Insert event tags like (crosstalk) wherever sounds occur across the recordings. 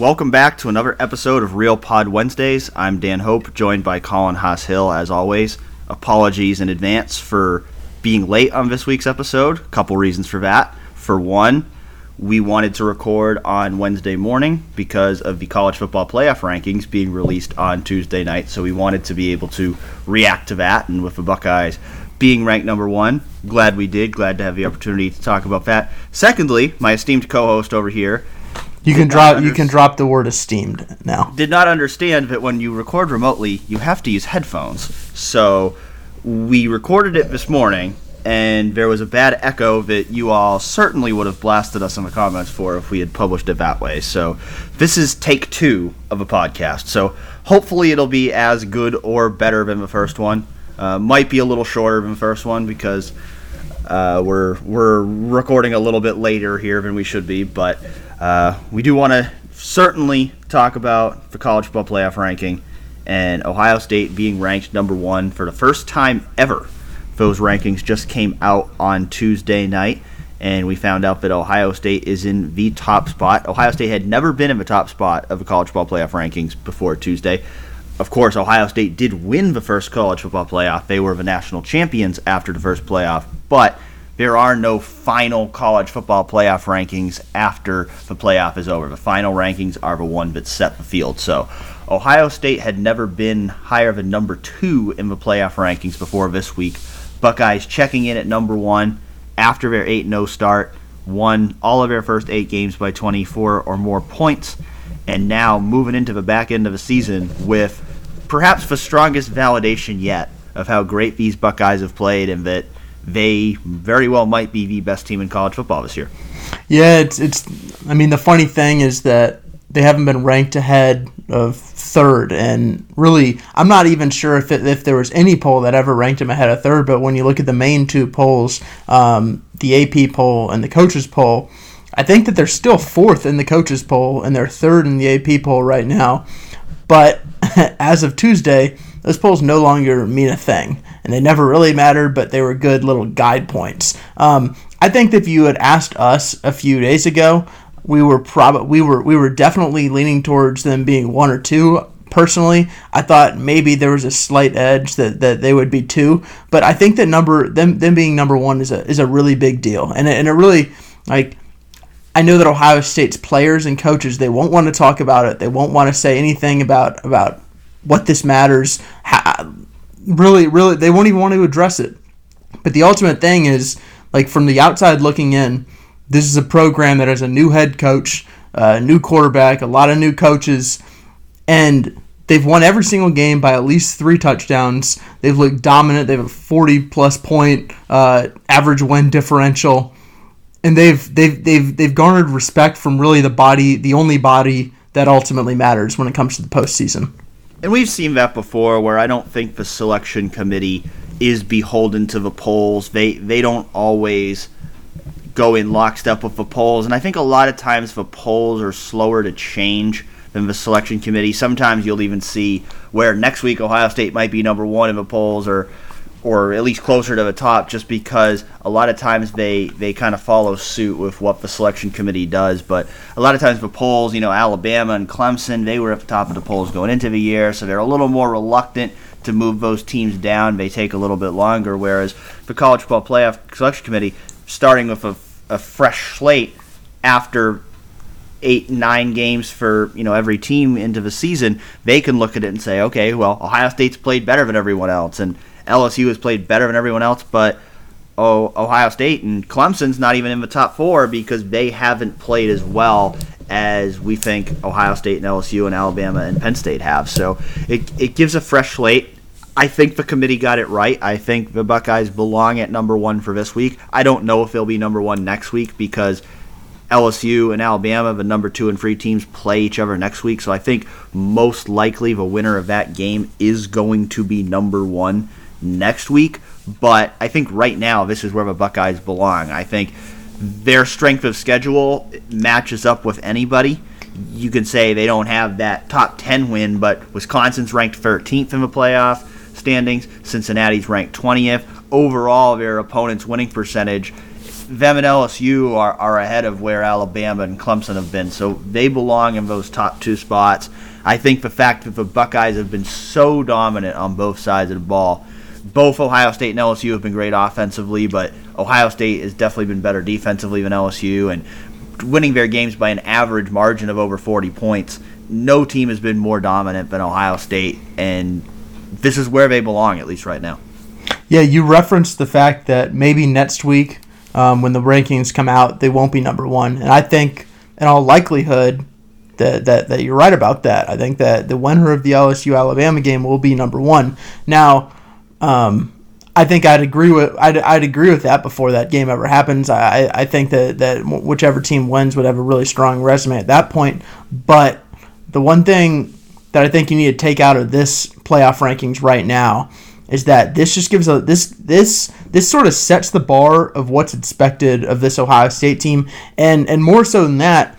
Welcome back to another episode of Real Pod Wednesdays. I'm Dan Hope, joined by Colin Hass-Hill, as always. Apologies in advance for being late on this week's episode. Couple reasons for that. For one, we wanted to record on Wednesday morning because of the college football playoff rankings being released on Tuesday night. So we wanted to be able to react to that. And with the Buckeyes being ranked number one, glad we did. Glad to have the opportunity to talk about that. Secondly, my esteemed co host over here you can drop you can drop the word esteemed now. Did not understand that when you record remotely, you have to use headphones. So we recorded it this morning, and there was a bad echo that you all certainly would have blasted us in the comments for if we had published it that way. So this is take two of a podcast. So hopefully it'll be as good or better than the first one. Uh, might be a little shorter than the first one because uh, we're we're recording a little bit later here than we should be, but. Uh, we do want to certainly talk about the college football playoff ranking and Ohio State being ranked number one for the first time ever. Those rankings just came out on Tuesday night, and we found out that Ohio State is in the top spot. Ohio State had never been in the top spot of the college football playoff rankings before Tuesday. Of course, Ohio State did win the first college football playoff. They were the national champions after the first playoff, but there are no final college football playoff rankings after the playoff is over. The final rankings are the one that set the field. So Ohio State had never been higher than number two in the playoff rankings before this week. Buckeyes checking in at number one after their 8 0 start, won all of their first eight games by 24 or more points, and now moving into the back end of the season with perhaps the strongest validation yet of how great these Buckeyes have played and that they very well might be the best team in college football this year. Yeah, it's it's. I mean, the funny thing is that they haven't been ranked ahead of third, and really, I'm not even sure if it, if there was any poll that ever ranked them ahead of third. But when you look at the main two polls, um, the AP poll and the coaches poll, I think that they're still fourth in the coaches poll, and they're third in the AP poll right now. But (laughs) as of Tuesday, those polls no longer mean a thing and they never really mattered, but they were good little guide points. Um, I think if you had asked us a few days ago, we were probably we were we were definitely leaning towards them being one or two. Personally, I thought maybe there was a slight edge that, that they would be two, but I think that number them them being number one is a is a really big deal, and it, and it really like I know that Ohio State's players and coaches they won't want to talk about it. They won't want to say anything about about what this matters, how, really, really, they won't even want to address it. But the ultimate thing is, like from the outside looking in, this is a program that has a new head coach, a new quarterback, a lot of new coaches, and they've won every single game by at least three touchdowns. They've looked dominant. They have a 40 plus point uh, average win differential, and they've they've they've they've garnered respect from really the body, the only body that ultimately matters when it comes to the postseason and we've seen that before where I don't think the selection committee is beholden to the polls. They they don't always go in lockstep with the polls, and I think a lot of times the polls are slower to change than the selection committee. Sometimes you'll even see where next week Ohio State might be number one in the polls, or or at least closer to the top, just because a lot of times they they kind of follow suit with what the selection committee does. But a lot of times the polls, you know, Alabama and Clemson, they were at the top of the polls going into the year, so they're a little more reluctant to move those teams down. They take a little bit longer. Whereas the college football playoff selection committee, starting with a, a fresh slate after eight nine games for you know every team into the season, they can look at it and say, okay, well, Ohio State's played better than everyone else, and LSU has played better than everyone else, but oh, Ohio State and Clemson's not even in the top four because they haven't played as well as we think Ohio State and LSU and Alabama and Penn State have. So it, it gives a fresh slate. I think the committee got it right. I think the Buckeyes belong at number one for this week. I don't know if they'll be number one next week because LSU and Alabama, the number two and three teams, play each other next week. So I think most likely the winner of that game is going to be number one next week. But I think right now this is where the Buckeyes belong. I think their strength of schedule matches up with anybody. You can say they don't have that top 10 win, but Wisconsin's ranked 13th in the playoff standings. Cincinnati's ranked 20th. Overall, their opponent's winning percentage them and LSU are, are ahead of where Alabama and Clemson have been. So they belong in those top two spots. I think the fact that the Buckeyes have been so dominant on both sides of the ball, both Ohio State and LSU have been great offensively, but Ohio State has definitely been better defensively than LSU and winning their games by an average margin of over 40 points. No team has been more dominant than Ohio State, and this is where they belong, at least right now. Yeah, you referenced the fact that maybe next week, um, when the rankings come out, they won't be number one. And I think, in all likelihood, that, that, that you're right about that. I think that the winner of the LSU Alabama game will be number one. Now, um, I think I'd agree with I'd, I'd agree with that before that game ever happens. I, I think that, that whichever team wins would have a really strong resume at that point. But the one thing that I think you need to take out of this playoff rankings right now is that this just gives a this this this sort of sets the bar of what's expected of this Ohio State team, and and more so than that,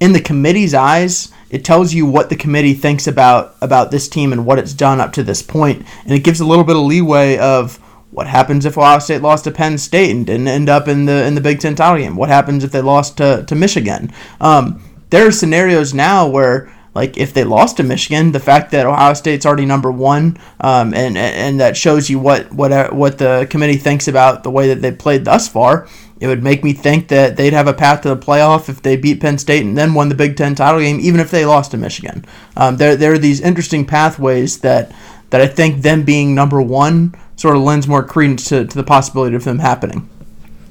in the committee's eyes, it tells you what the committee thinks about about this team and what it's done up to this point, and it gives a little bit of leeway of what happens if Ohio State lost to Penn State and didn't end up in the in the Big Ten title game? What happens if they lost to to Michigan? Um, there are scenarios now where like if they lost to Michigan, the fact that Ohio State's already number one, um, and and that shows you what what what the committee thinks about the way that they played thus far. It would make me think that they'd have a path to the playoff if they beat Penn State and then won the Big Ten title game, even if they lost to Michigan. Um, there there are these interesting pathways that that I think them being number one sort of lends more credence to, to the possibility of them happening.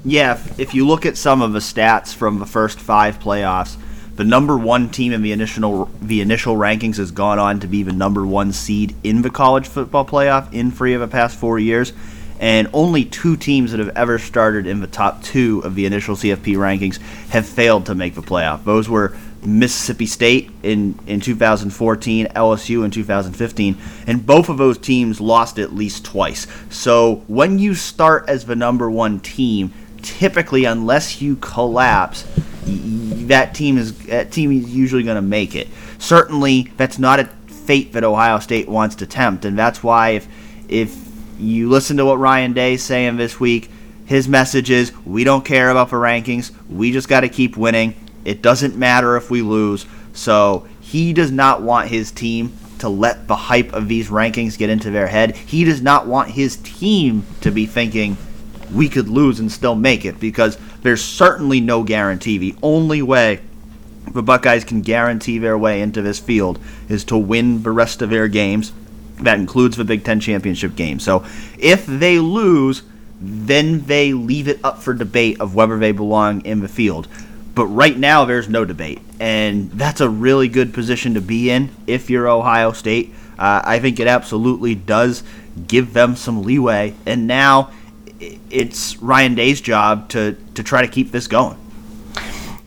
Yeah, if, if you look at some of the stats from the first five playoffs the number one team in the initial the initial rankings has gone on to be the number one seed in the college football playoff in three of the past four years, and only two teams that have ever started in the top two of the initial CFP rankings have failed to make the playoff. Those were Mississippi State in, in 2014, LSU in 2015, and both of those teams lost at least twice. So when you start as the number one team, typically, unless you collapse, that team is that team is usually going to make it. Certainly, that's not a fate that Ohio State wants to tempt, and that's why if if you listen to what Ryan Day is saying this week, his message is we don't care about the rankings. We just got to keep winning. It doesn't matter if we lose. So he does not want his team to let the hype of these rankings get into their head. He does not want his team to be thinking we could lose and still make it because there's certainly no guarantee. The only way the Buckeyes can guarantee their way into this field is to win the rest of their games. That includes the Big Ten championship game. So if they lose, then they leave it up for debate of whether they belong in the field. But right now, there's no debate. And that's a really good position to be in if you're Ohio State. Uh, I think it absolutely does give them some leeway. And now it's Ryan Day's job to to try to keep this going.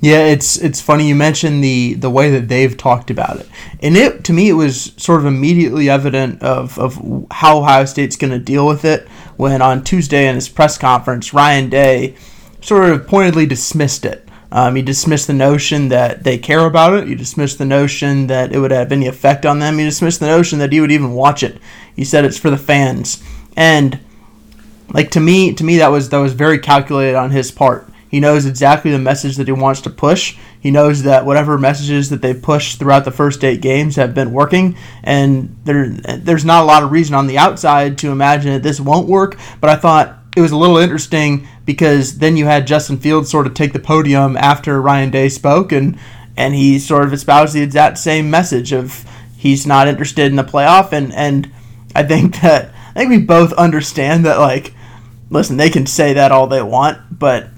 Yeah, it's it's funny you mentioned the the way that they've talked about it, and it to me it was sort of immediately evident of of how Ohio State's going to deal with it when on Tuesday in his press conference Ryan Day sort of pointedly dismissed it. Um, he dismissed the notion that they care about it. He dismissed the notion that it would have any effect on them. He dismissed the notion that he would even watch it. He said it's for the fans, and like to me, to me that was that was very calculated on his part. He knows exactly the message that he wants to push. He knows that whatever messages that they pushed throughout the first eight games have been working, and there there's not a lot of reason on the outside to imagine that this won't work. But I thought it was a little interesting because then you had Justin Fields sort of take the podium after Ryan Day spoke, and and he sort of espoused the exact same message of he's not interested in the playoff, and and I think that I think we both understand that like listen, they can say that all they want, but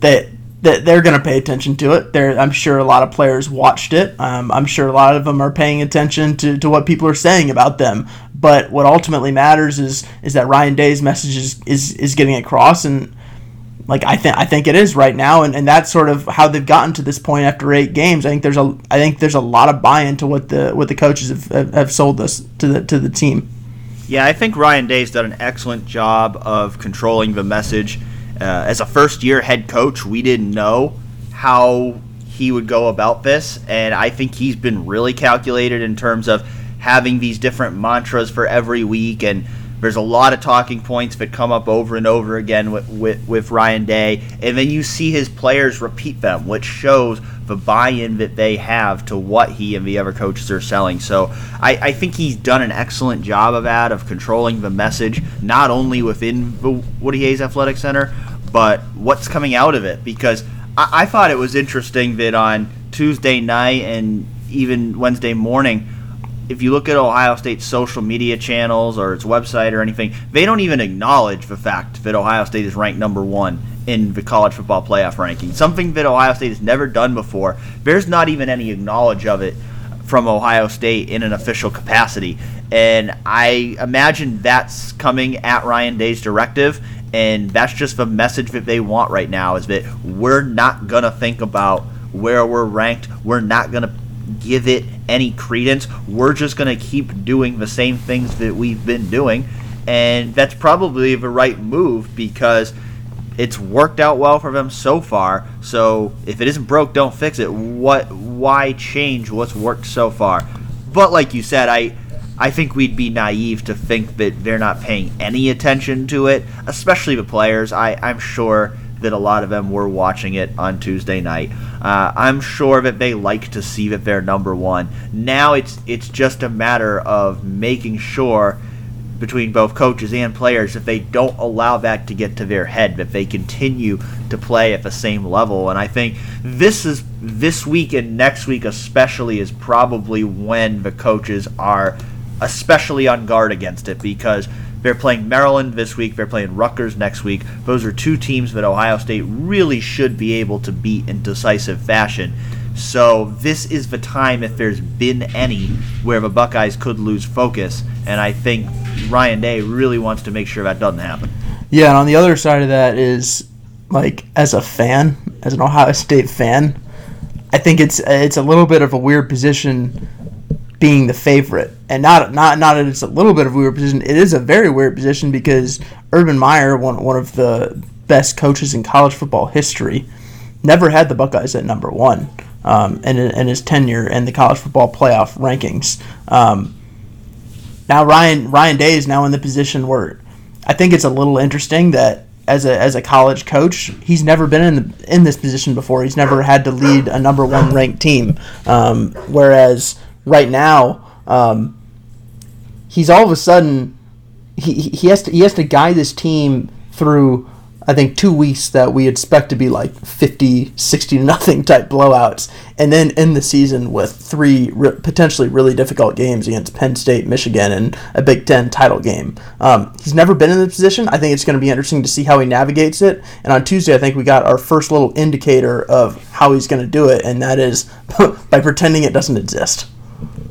they, they they're going to pay attention to it. They're, I'm sure a lot of players watched it. Um, I'm sure a lot of them are paying attention to, to what people are saying about them. But what ultimately matters is is that Ryan Day's message is, is, is getting across, and like I think I think it is right now, and, and that's sort of how they've gotten to this point after eight games. I think there's a I think there's a lot of buy-in to what the what the coaches have, have, have sold this to the to the team. Yeah, I think Ryan Day's done an excellent job of controlling the message. Uh, as a first year head coach, we didn't know how he would go about this, and I think he's been really calculated in terms of having these different mantras for every week and There's a lot of talking points that come up over and over again with, with, with Ryan Day, and then you see his players repeat them, which shows the buy-in that they have to what he and the other coaches are selling. So I, I think he's done an excellent job of that, of controlling the message, not only within the Woody Hayes Athletic Center, but what's coming out of it. Because I, I thought it was interesting that on Tuesday night and even Wednesday morning, if you look at Ohio State's social media channels or its website or anything, they don't even acknowledge the fact that Ohio State is ranked number one in the college football playoff ranking. Something that Ohio State has never done before. There's not even any acknowledge of it from Ohio State in an official capacity. And I imagine that's coming at Ryan Day's directive. And that's just the message that they want right now is that we're not going to think about where we're ranked. We're not going to give it any credence. We're just going to keep doing the same things that we've been doing. And that's probably the right move because it's worked out well for them so far. So if it isn't broke, don't fix it. What why change what's worked so far? But like you said, I I think we'd be naive to think that they're not paying any attention to it, especially the players. I, I'm sure that a lot of them were watching it on Tuesday night. Uh, I'm sure that they like to see that they're number one. Now it's it's just a matter of making sure between both coaches and players if they don't allow that to get to their head, that they continue to play at the same level. And I think this is this week and next week especially is probably when the coaches are especially on guard against it because they're playing Maryland this week. They're playing Rutgers next week. Those are two teams that Ohio State really should be able to beat in decisive fashion. So this is the time, if there's been any, where the Buckeyes could lose focus, and I think Ryan Day really wants to make sure that doesn't happen. Yeah, and on the other side of that is, like, as a fan, as an Ohio State fan, I think it's it's a little bit of a weird position being the favorite, and not not not it's a little bit of weird position. It is a very weird position because Urban Meyer, one one of the best coaches in college football history, never had the Buckeyes at number one um, in, in his tenure in the college football playoff rankings. Um, now Ryan Ryan Day is now in the position where I think it's a little interesting that as a as a college coach, he's never been in the, in this position before. He's never had to lead a number one ranked team. Um, whereas right now, um, he's all of a sudden he, he has to he has to guide this team through I think two weeks that we expect to be like 50, 60 nothing type blowouts, and then end the season with three re- potentially really difficult games against Penn State, Michigan, and a Big Ten title game. Um, he's never been in this position. I think it's going to be interesting to see how he navigates it. And on Tuesday, I think we got our first little indicator of how he's going to do it, and that is (laughs) by pretending it doesn't exist.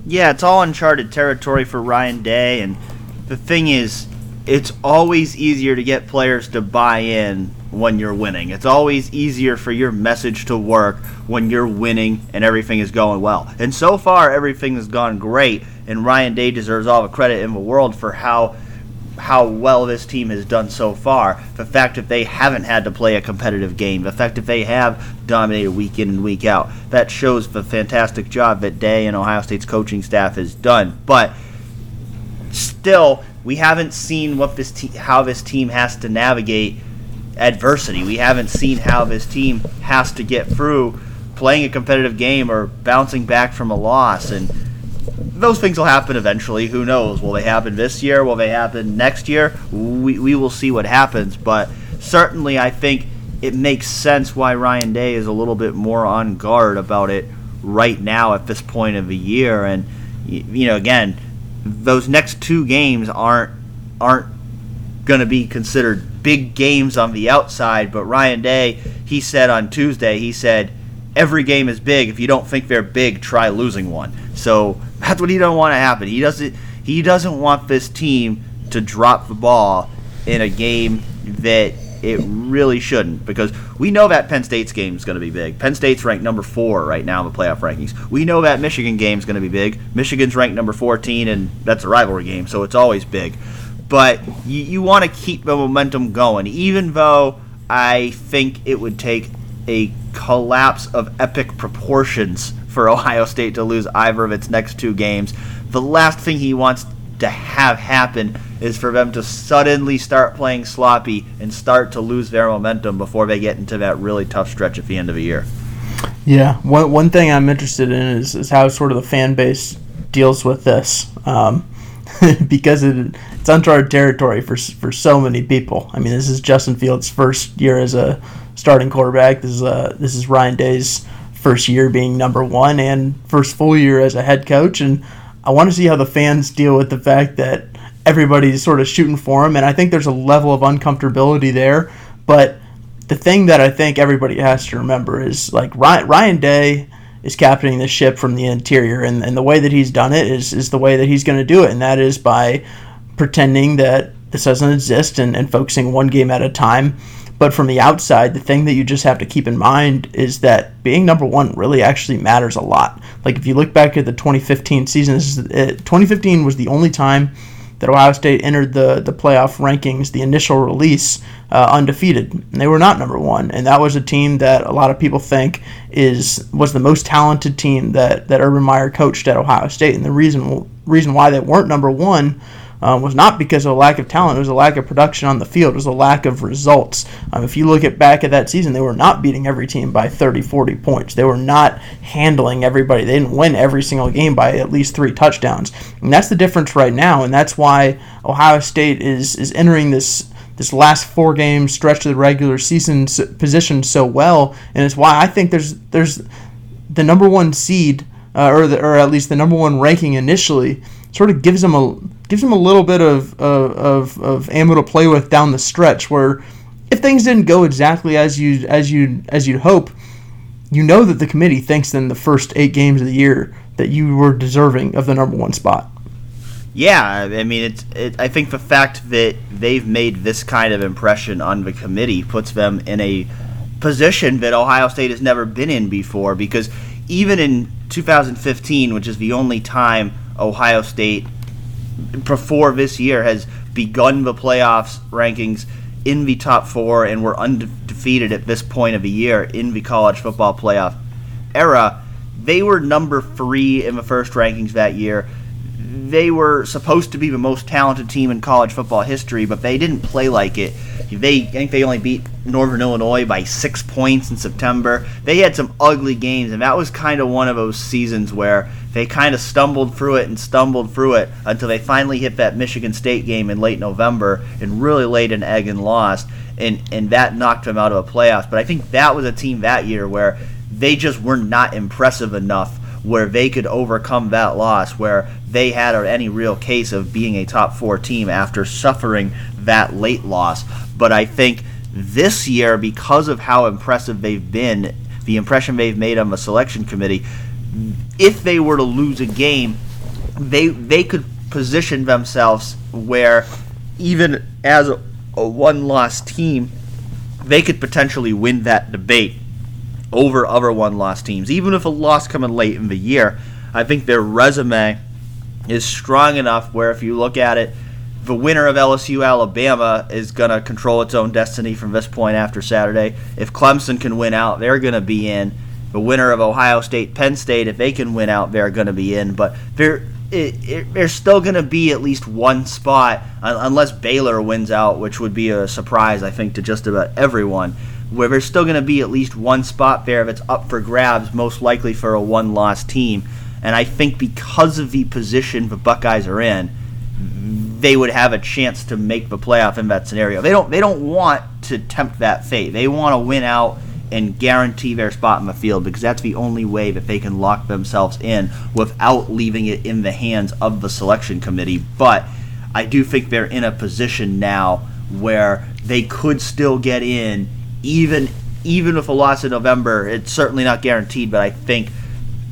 Yeah, it's all uncharted territory for Ryan Day, and the thing is, it's always easier to get players to buy in when you're winning. It's always easier for your message to work when you're winning and everything is going well. And so far, everything has gone great, and Ryan Day deserves all the credit in the world for how how well this team has done so far. The fact that they haven't had to play a competitive game, the fact that they have dominated week in and week out, that shows the fantastic job that Day and Ohio State's coaching staff has done. But still, we haven't seen what this te- how this team has to navigate adversity. We haven't seen how this team has to get through playing a competitive game or bouncing back from a loss and those things will happen eventually. Who knows? Will they happen this year? Will they happen next year? We, we will see what happens. But certainly, I think it makes sense why Ryan Day is a little bit more on guard about it right now at this point of the year. And, you know, again, those next two games aren't aren't going to be considered big games on the outside. But Ryan Day, he said on Tuesday, he said every game is big. If you don't think they're big, try losing one. So (laughs) that's what he don't want to happen. He doesn't he doesn't want this team to drop the ball in a game that it really shouldn't because we know that Penn State's game is going to be big. Penn State's ranked number four right now in the playoff rankings. We know that Michigan game is going to be big. Michigan's ranked number 14, and that's a rivalry game, so it's always big. But you, you want to keep the momentum going, even though I think it would take a collapse of epic proportions for Ohio State to lose either of its next two games. The last thing he wants to have happen is for them to suddenly start playing sloppy and start to lose their momentum before they get into that really tough stretch at the end of the year. Yeah, one, one thing I'm interested in is, is how sort of the fan base deals with this. Um, (laughs) because it, it's uncharted territory for for so many people. I mean, this is Justin Fields' first year as a starting quarterback. This is uh, this is Ryan Day's first year being number one and first full year as a head coach. And I want to see how the fans deal with the fact that everybody's sort of shooting for him. And I think there's a level of uncomfortability there. But the thing that I think everybody has to remember is like Ryan, Ryan Day is captaining the ship from the interior, and, and the way that he's done it is, is the way that he's going to do it, and that is by pretending that this doesn't exist and, and focusing one game at a time. But from the outside, the thing that you just have to keep in mind is that being number one really actually matters a lot. Like if you look back at the 2015 season, is, uh, 2015 was the only time that Ohio State entered the, the playoff rankings, the initial release, uh, undefeated. And they were not number one. And that was a team that a lot of people think is was the most talented team that, that Urban Meyer coached at Ohio State. And the reason reason why they weren't number one um, was not because of a lack of talent. It was a lack of production on the field. It was a lack of results. Um, if you look at back at that season, they were not beating every team by 30, 40 points. They were not handling everybody. They didn't win every single game by at least three touchdowns. And that's the difference right now. And that's why Ohio State is is entering this this last four game stretch of the regular season positioned so well, and it's why I think there's there's the number one seed, uh, or the, or at least the number one ranking initially, sort of gives them a gives them a little bit of, of, of ammo to play with down the stretch. Where if things didn't go exactly as you as you as you'd hope, you know that the committee thinks in the first eight games of the year that you were deserving of the number one spot. Yeah, I mean, it's. It, I think the fact that they've made this kind of impression on the committee puts them in a position that Ohio State has never been in before. Because even in 2015, which is the only time Ohio State before this year has begun the playoffs rankings in the top four and were undefeated at this point of the year in the college football playoff era. They were number three in the first rankings that year. They were supposed to be the most talented team in college football history, but they didn't play like it. They I think they only beat Northern Illinois by six points in September. They had some ugly games, and that was kind of one of those seasons where they kind of stumbled through it and stumbled through it until they finally hit that Michigan State game in late November and really laid an egg and lost, and and that knocked them out of the playoffs. But I think that was a team that year where they just were not impressive enough where they could overcome that loss, where they had any real case of being a top four team after suffering that late loss. But I think this year, because of how impressive they've been, the impression they've made on the selection committee, if they were to lose a game, they they could position themselves where even as a, a one-loss team, they could potentially win that debate over other one-loss teams. Even if a loss coming late in the year, I think their resume is strong enough where if you look at it the winner of LSU Alabama is going to control its own destiny from this point after Saturday. If Clemson can win out, they're going to be in. The winner of Ohio State Penn State, if they can win out, they're going to be in. But there, it, it, there's still going to be at least one spot, unless Baylor wins out, which would be a surprise, I think, to just about everyone. Where there's still going to be at least one spot there that's up for grabs, most likely for a one-loss team. And I think because of the position the Buckeyes are in, they would have a chance to make the playoff in that scenario. They don't they don't want to tempt that fate. They want to win out and guarantee their spot in the field because that's the only way that they can lock themselves in without leaving it in the hands of the selection committee. But I do think they're in a position now where they could still get in even even with a loss in November. It's certainly not guaranteed, but I think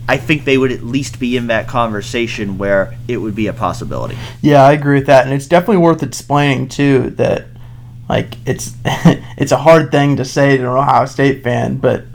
I think they would at least be in that conversation where it would be a possibility. Yeah, I agree with that, and it's definitely worth explaining too that like it's (laughs) it's a hard thing to say to an Ohio State fan, but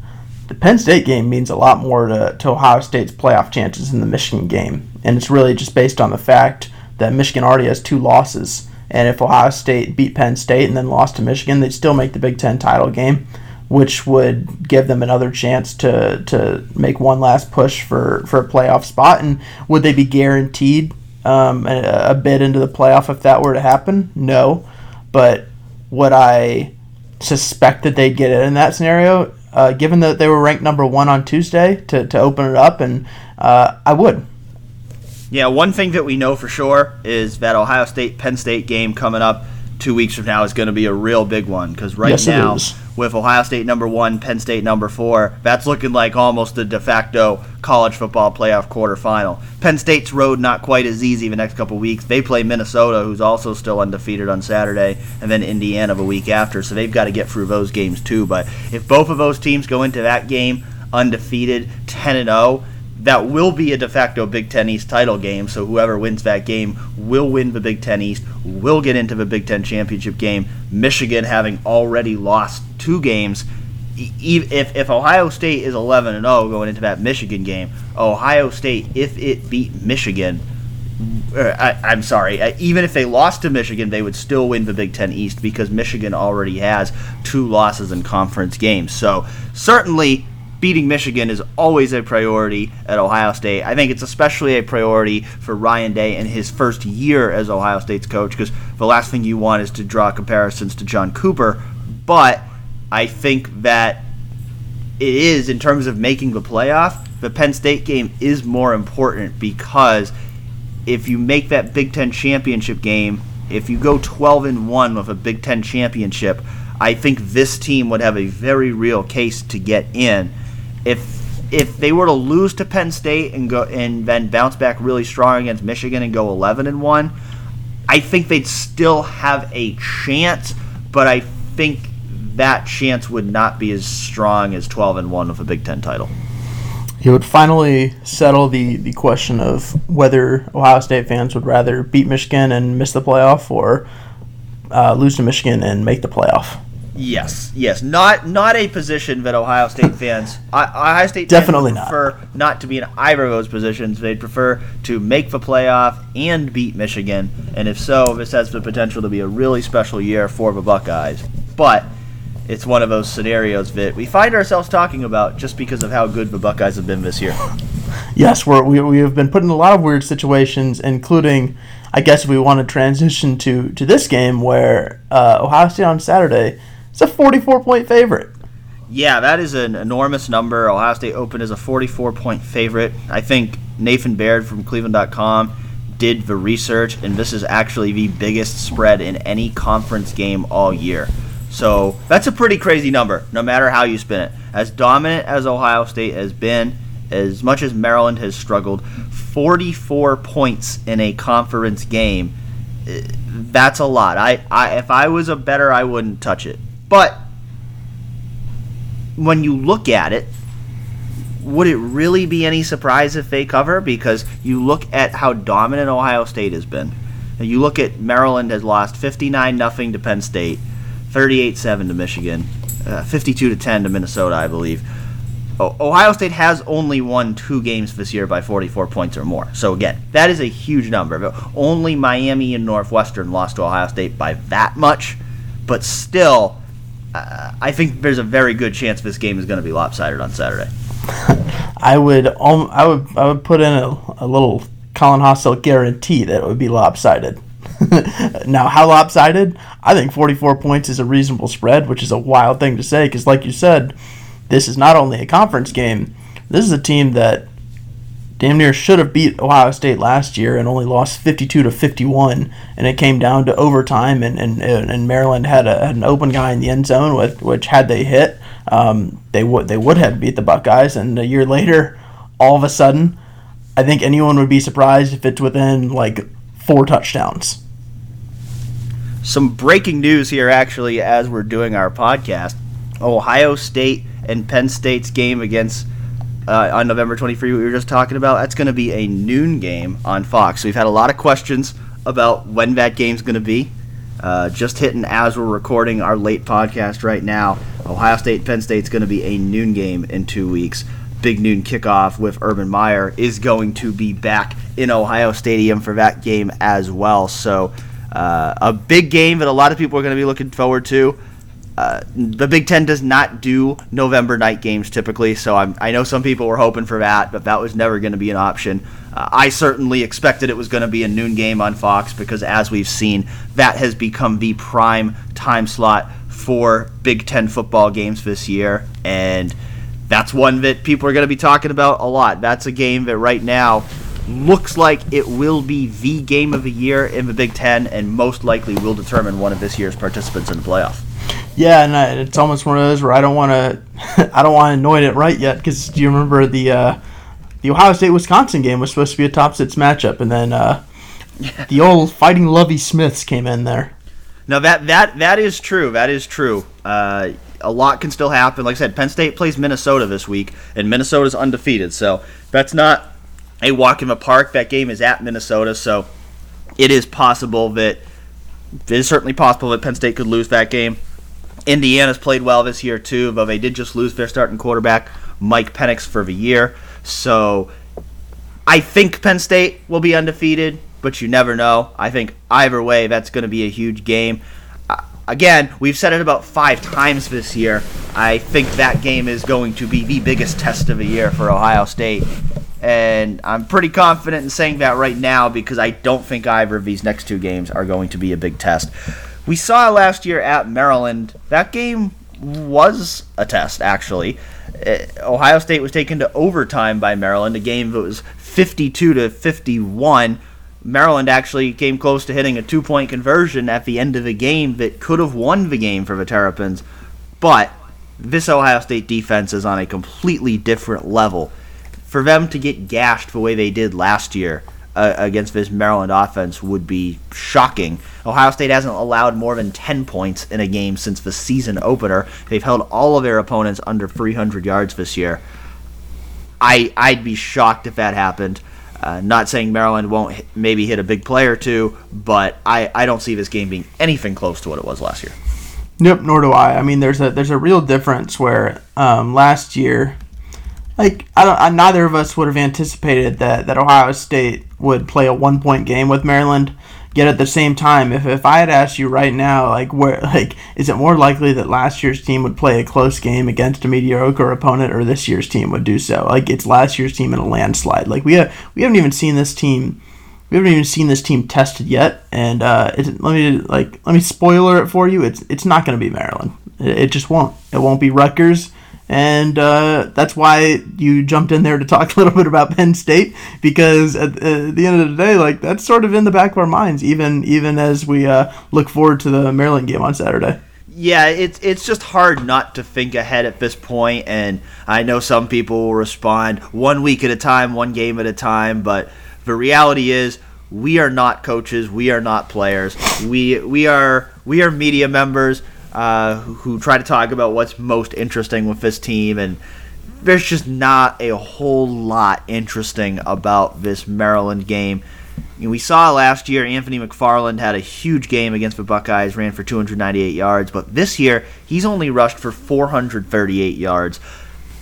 the Penn State game means a lot more to, to Ohio State's playoff chances than the Michigan game, and it's really just based on the fact that Michigan already has two losses, and if Ohio State beat Penn State and then lost to Michigan, they'd still make the Big Ten title game which would give them another chance to to make one last push for for a playoff spot. And would they be guaranteed um, a, a bid into the playoff if that were to happen? No. But would I suspect that they'd get it in that scenario? Uh, given that they were ranked number one on Tuesday to, to open it up, and uh, I would. Yeah, one thing that we know for sure is that Ohio State Penn State game coming up two weeks from now is going to be a real big one because right Yes, now, with Ohio State number one, Penn State number four, that's looking like almost a de facto college football playoff quarterfinal. Penn State's road not quite as easy the next couple weeks. They play Minnesota, who's also still undefeated on Saturday, and then Indiana the week after, so they've got to get through those games too. But if both of those teams go into that game undefeated, 10 and 0, that will be a de facto Big Ten East title game. So whoever wins that game will win the Big Ten East, will get into the Big Ten championship game. Michigan having already lost two games. If, if Ohio State is 11 and 0 going into that Michigan game, Ohio State, if it beat Michigan, uh, I, I'm sorry. Even if they lost to Michigan, they would still win the Big Ten East because Michigan already has two losses in conference games. So certainly, beating Michigan is always a priority at Ohio State. I think it's especially a priority for Ryan Day in his first year as Ohio State's coach because the last thing you want is to draw comparisons to John Cooper. But I think that it is in terms of making the playoff. The Penn State game is more important because if you make that Big Ten championship game, if you go 12 and one with a Big Ten championship, I think this team would have a very real case to get in. If if they were to lose to Penn State and go and then bounce back really strong against Michigan and go 11 and one, I think they'd still have a chance, but I think that chance would not be as strong as 12 and 1 with a Big 10 title. It would finally settle the, the question of whether Ohio State fans would rather beat Michigan and miss the playoff or uh, lose to Michigan and make the playoff. Yes, yes, not not a position that Ohio State fans, I, Ohio State Definitely fans prefer not. to be in either of those positions. They'd prefer to make the playoff and beat Michigan, and if so, this has the potential to be a really special year for the Buckeyes. But it's one of those scenarios that we find ourselves talking about just because of how good the Buckeyes have been this year. (laughs) Yes, we're, we, we have been put in a lot of weird situations, including, I guess, we want to transition to, to this game where uh, Ohio State on Saturday is a 44 point favorite. Yeah, that is an enormous number. Ohio State opened as a 44 point favorite. I think Nathan Baird from Cleveland.com did the research, and this is actually the biggest spread in any conference game all year. So that's a pretty crazy number, no matter how you spin it. As dominant as Ohio State has been, as much as Maryland has struggled, 44 points in a conference game, eh, that's a lot. I, I if I was a bettor, I wouldn't touch it. But when you look at it, would it really be any surprise if they cover? Because you look at how dominant Ohio State has been. You look at Maryland has lost 59 nothing to Penn State, 38-7 to Michigan, uh, 52 to 10 to Minnesota, I believe. Ohio State has only won two games this year by 44 points or more. So again, that is a huge number. Only Miami and Northwestern lost to Ohio State by that much, but still, uh, I think there's a very good chance this game is going to be lopsided on Saturday. I would um, I would I would put in a, a little Colin Hass-Hill guarantee that it would be lopsided. (laughs) now, how lopsided? I think 44 points is a reasonable spread, which is a wild thing to say because, like you said, this is not only a conference game. This is a team that damn near should have beat Ohio State last year and only lost 52 to 51, and it came down to overtime, and and, and Maryland had, a, had an open guy in the end zone, with, which had they hit, um, they would they would have beat the Buckeyes, and a year later, all of a sudden, I think anyone would be surprised if it's within like four touchdowns. Some breaking news here, actually, as we're doing our podcast. Ohio State and Penn State's game against uh, on November 23, we were just talking about, that's going to be a noon game on Fox. So we've had a lot of questions about when that game's going to be. Uh, just hitting as we're recording our late podcast right now. Ohio State Penn State's going to be a noon game in two weeks. Big noon kickoff with Urban Meyer is going to be back in Ohio Stadium for that game as well. So uh, a big game that a lot of people are going to be looking forward to. Uh, the Big Ten does not do November night games typically, so I'm, i know some people were hoping for that, but that was never going to be an option. Uh, I certainly expected it was going to be a noon game on Fox because, as we've seen, that has become the prime time slot for Big Ten football games this year, and that's one that people are going to be talking about a lot. That's a game that right now looks like it will be the game of the year in the Big Ten, and most likely will determine one of this year's participants in the playoff. Yeah, and I, it's almost one of those where I don't want to, (laughs) I don't want to anoint it right yet because do you remember the uh, the Ohio State Wisconsin game was supposed to be a top six matchup, and then uh, the old Fighting Lovie Smiths came in there. No, that that that is true. That is true. Uh, a lot can still happen. Like I said, Penn State plays Minnesota this week, and Minnesota's undefeated. So that's not a walk in the park. That game is at Minnesota, so it is possible that it is certainly possible that Penn State could lose that game. Indiana's played well this year too, but they did just lose their starting quarterback, Mike Penix, for the year. So I think Penn State will be undefeated, but you never know. I think either way, that's going to be a huge game. Uh, again, we've said it about five times this year. I think that game is going to be the biggest test of the year for Ohio State. And I'm pretty confident in saying that right now because I don't think either of these next two games are going to be a big test. We saw last year at Maryland, that game was a test, actually. Uh, Ohio State was taken to overtime by Maryland, a game that was 52 to 51. Maryland actually came close to hitting a two point conversion at the end of the game that could have won the game for the Terrapins. But this Ohio State defense is on a completely different level. For them to get gashed the way they did last year uh, against this Maryland offense would be shocking. Ohio State hasn't allowed more than 10 points in a game since the season opener. They've held all of their opponents under 300 yards this year. I I'd be shocked if that happened. Uh, not saying Maryland won't hit, maybe hit a big play or two, but I, I don't see this game being anything close to what it was last year. Nope, nor do I. I mean, there's a there's a real difference where um, last year like I don't, I, neither of us would have anticipated that that Ohio State would play a one point game with Maryland. Yet at the same time, if, if I had asked you right now, like where (laughs) like is it more likely that last year's team would play a close game against a mediocre opponent, or this year's team would do so? Like it's last year's team in a landslide. Like we have we haven't even seen this team. We haven't even seen this team tested yet, and uh, it, let me like let me spoiler it for you. It's it's not going to be Maryland. It, it just won't. It won't be Rutgers and uh, that's why you jumped in there to talk (laughs) a little bit about Penn State because at, at, the end of the day, like that's sort of in the back of our minds, even even as we uh, look forward to the Maryland game on Saturday. Yeah, it's it's just hard not to think ahead at this point, and I know some people will respond one week at a time, one game at a time, but the reality is we are not coaches, we are not players, we we are we are media members uh, who, try to talk about what's most interesting with this team, and there's just not a whole lot interesting about this Maryland game. We saw last year Anthony McFarland had a huge game against the Buckeyes, ran for 298 yards, but this year he's only rushed for 438 yards.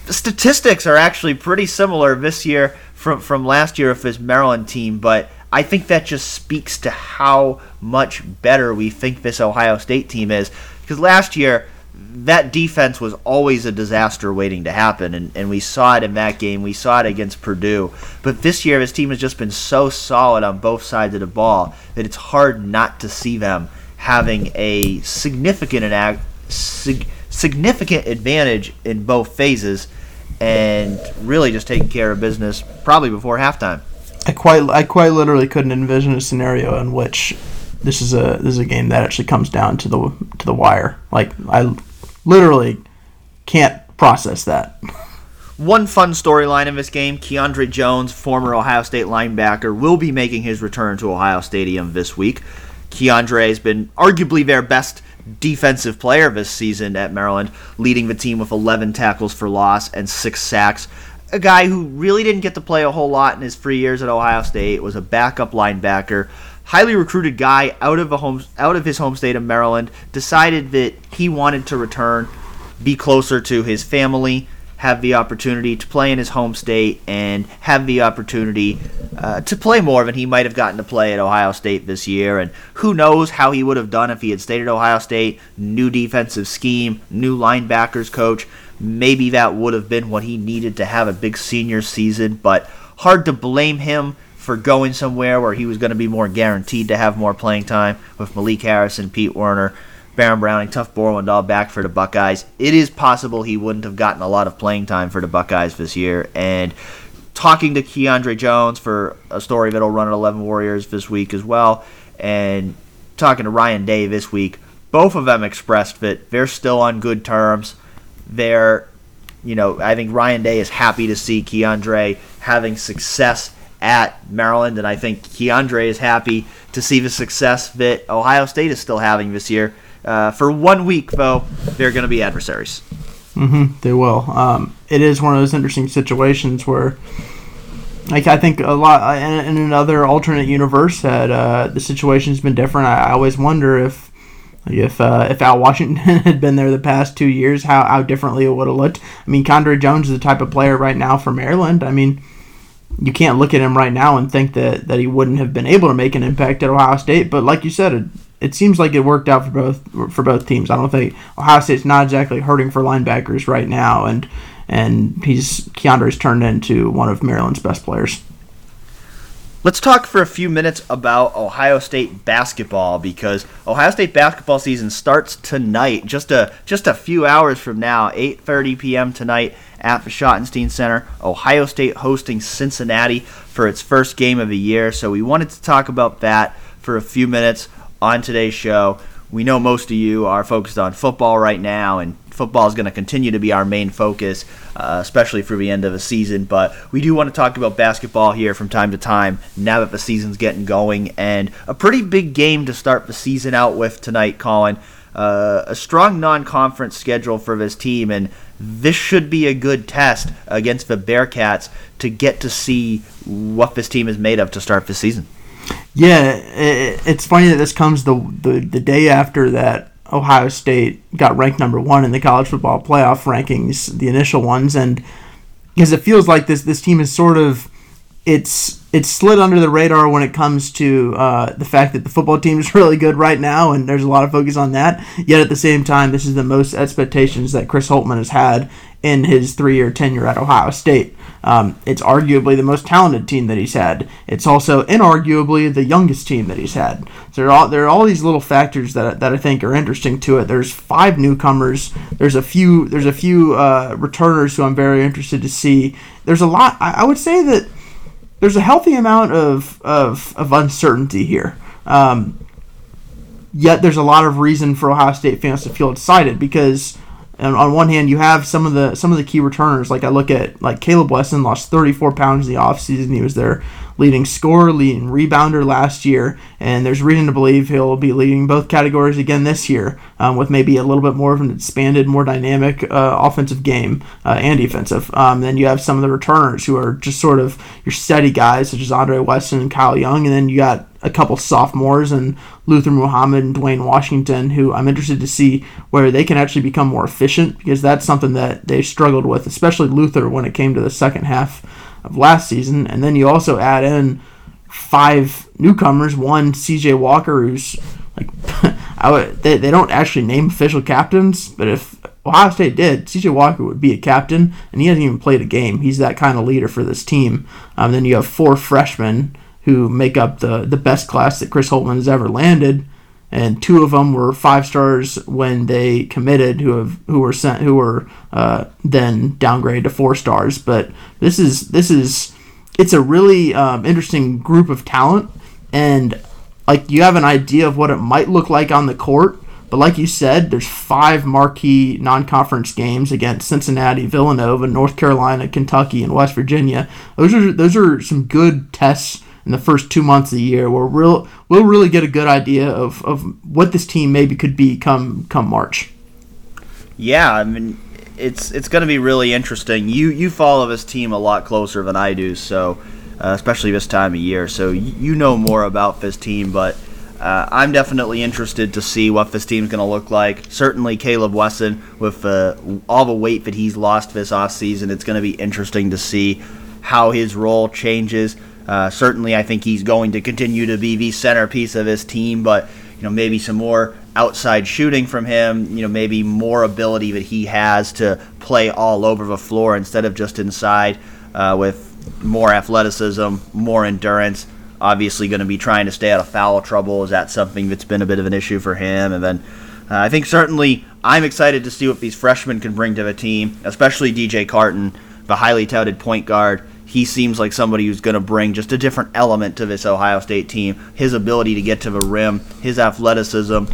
The statistics are actually pretty similar this year from from last year of this Maryland team, but I think that just speaks to how much better we think this Ohio State team is. Because last year, that defense was always a disaster waiting to happen, and, and we saw it in that game. We saw it against Purdue. But this year, his team has just been so solid on both sides of the ball that it's hard not to see them having a significant sig- significant advantage in both phases, and really just taking care of business probably before halftime. I quite I quite literally couldn't envision a scenario in which this is a this is a game that actually comes down to the to the wire. Like I literally can't process that. One fun storyline in this game: Keandre Jones, former Ohio State linebacker, will be making his return to Ohio Stadium this week. Keandre has been arguably their best defensive player this season at Maryland, leading the team with 11 tackles for loss and six sacks. A guy who really didn't get to play a whole lot in his three years at Ohio State was a backup linebacker highly recruited guy out of a home out of his home state of Maryland decided that he wanted to return, be closer to his family. have the opportunity to play in his home state and have the opportunity uh, to play more than he might have gotten to play at Ohio State this year. And who knows how he would have done if he had stayed at Ohio State, new defensive scheme, new linebackers coach. Maybe that would have been what he needed to have a big senior season, but hard to blame him for going somewhere where he was going to be more guaranteed to have more playing time with Malik Harrison, Pete Werner, Baron Browning, Tuf Borland all back for the Buckeyes. It is possible he wouldn't have gotten a lot of playing time for the Buckeyes this year. And talking to Keandre Jones for a story that'll run at 11 Warriors this week as well, and talking to Ryan Day this week, both of them expressed that they're still on good terms. They're, you know, I think Ryan Day is happy to see Keandre having success at Maryland, and I think Keandre is happy to see the success that Ohio State is still having this year. Uh, for one week, though, they're going to be adversaries. Mm-hmm, they will. Um, it is one of those interesting situations where, like, I think a lot in, in another alternate universe that uh, the situation's been different. I, I always wonder if if uh, if Al Washington (laughs) had been there the past two years, how how differently it would have looked. I mean, Keandre Jones is the type of player right now for Maryland. I mean you can't look at him right now and think that, that he wouldn't have been able to make an impact at Ohio State. But like you said, it, it seems like it worked out for both for both teams. I don't think Ohio State's not exactly hurting for linebackers right now, and and he's Keandre's turned into one of Maryland's best players. Let's talk for a few minutes about Ohio State basketball because Ohio State basketball season starts tonight, just a just a few hours from now, 8:30 p.m. tonight at the Schottenstein Center. Ohio State hosting Cincinnati for its first game of the year. So we wanted to talk about that for a few minutes on today's show. We know most of you are focused on football right now, and football is going to continue to be our main focus, uh, especially through the end of the season. But we do want to talk about basketball here from time to time now that the season's getting going. And a pretty big game to start the season out with tonight, Colin. Uh, a strong non conference schedule for this team, and this should be a good test against the Bearcats to get to see what this team is made of to start the season. Yeah, it's funny that this comes the, the, the day after that Ohio State got ranked number one in the college football playoff rankings, the initial ones, and because it feels like this this team is sort of it's it's slid under the radar when it comes to uh, the fact that the football team is (laughs) really good right now, and there's a lot of focus on that. Yet at the same time, this is the most expectations that Chris Holtmann has had in his three-year tenure at Ohio State. Um, it's arguably the most talented team that he's had. It's also inarguably the youngest team that he's had. So there are all, there are all these little factors that, that I think are interesting to it. There's five newcomers. There's a few there's a few uh, returners who I'm very interested to see. There's a lot. I, I would say that there's a healthy amount of of, of uncertainty here. Um, yet there's a lot of reason for Ohio State fans to feel excited because and on one hand, you have some of the some of the key returners. Like I look at like Caleb Wesson lost 34 pounds in the offseason. He was their leading scorer, leading rebounder last year, and there's reason to believe he'll be leading both categories again this year, um, with maybe a little bit more of an expanded, more dynamic uh, offensive game uh, and defensive. Um, then you have some of the returners who are just sort of your steady guys, such as Andre Wesson and Kyle Young, and then you got a couple sophomores and Luther Muhammad and Duane Washington, who I'm interested to see where they can actually become more efficient because that's something that they struggled with, especially Luther when it came to the second half of last season. And then you also add in five newcomers, one CJ Walker, who's like (laughs) I would, they, they don't actually name official captains, but if Ohio State did, CJ Walker would be a captain, and he hasn't even played a game. He's that kind of leader for this team. Um, then you have four freshmen who make up the, the best class that Chris Holtmann has ever landed, and two of them were five stars when they committed, who have who were sent who were uh, then downgraded to four stars. But this is this is it's a really um, interesting group of talent, and like you have an idea of what it might look like on the court. But like you said, there's five marquee non-conference games against Cincinnati, Villanova, North Carolina, Kentucky, and West Virginia. Those are those are some good tests in the first two months of the year, where we'll we'll really get a good idea of, of what this team maybe could be come come March. Yeah, I mean it's it's going to be really interesting. You you follow this team a lot closer than I do, so uh, especially this time of year. So you know more about this team, but uh, I'm definitely interested to see what this team's going to look like. Certainly, Caleb Wesson, with uh, all the weight that he's lost this offseason, it's going to be interesting to see how his role changes. Uh, certainly, I think he's going to continue to be the centerpiece of his team, but you know maybe some more outside shooting from him. You know maybe more ability that he has to play all over the floor instead of just inside uh, with more athleticism, more endurance obviously going to be trying to stay out of foul trouble. Is that something that's been a bit of an issue for him? And then uh, I think certainly I'm excited to see what these freshmen can bring to the team, especially DJ Carton, the highly touted point guard. He seems like somebody who's going to bring just a different element to this Ohio State team. His ability to get to the rim, his athleticism.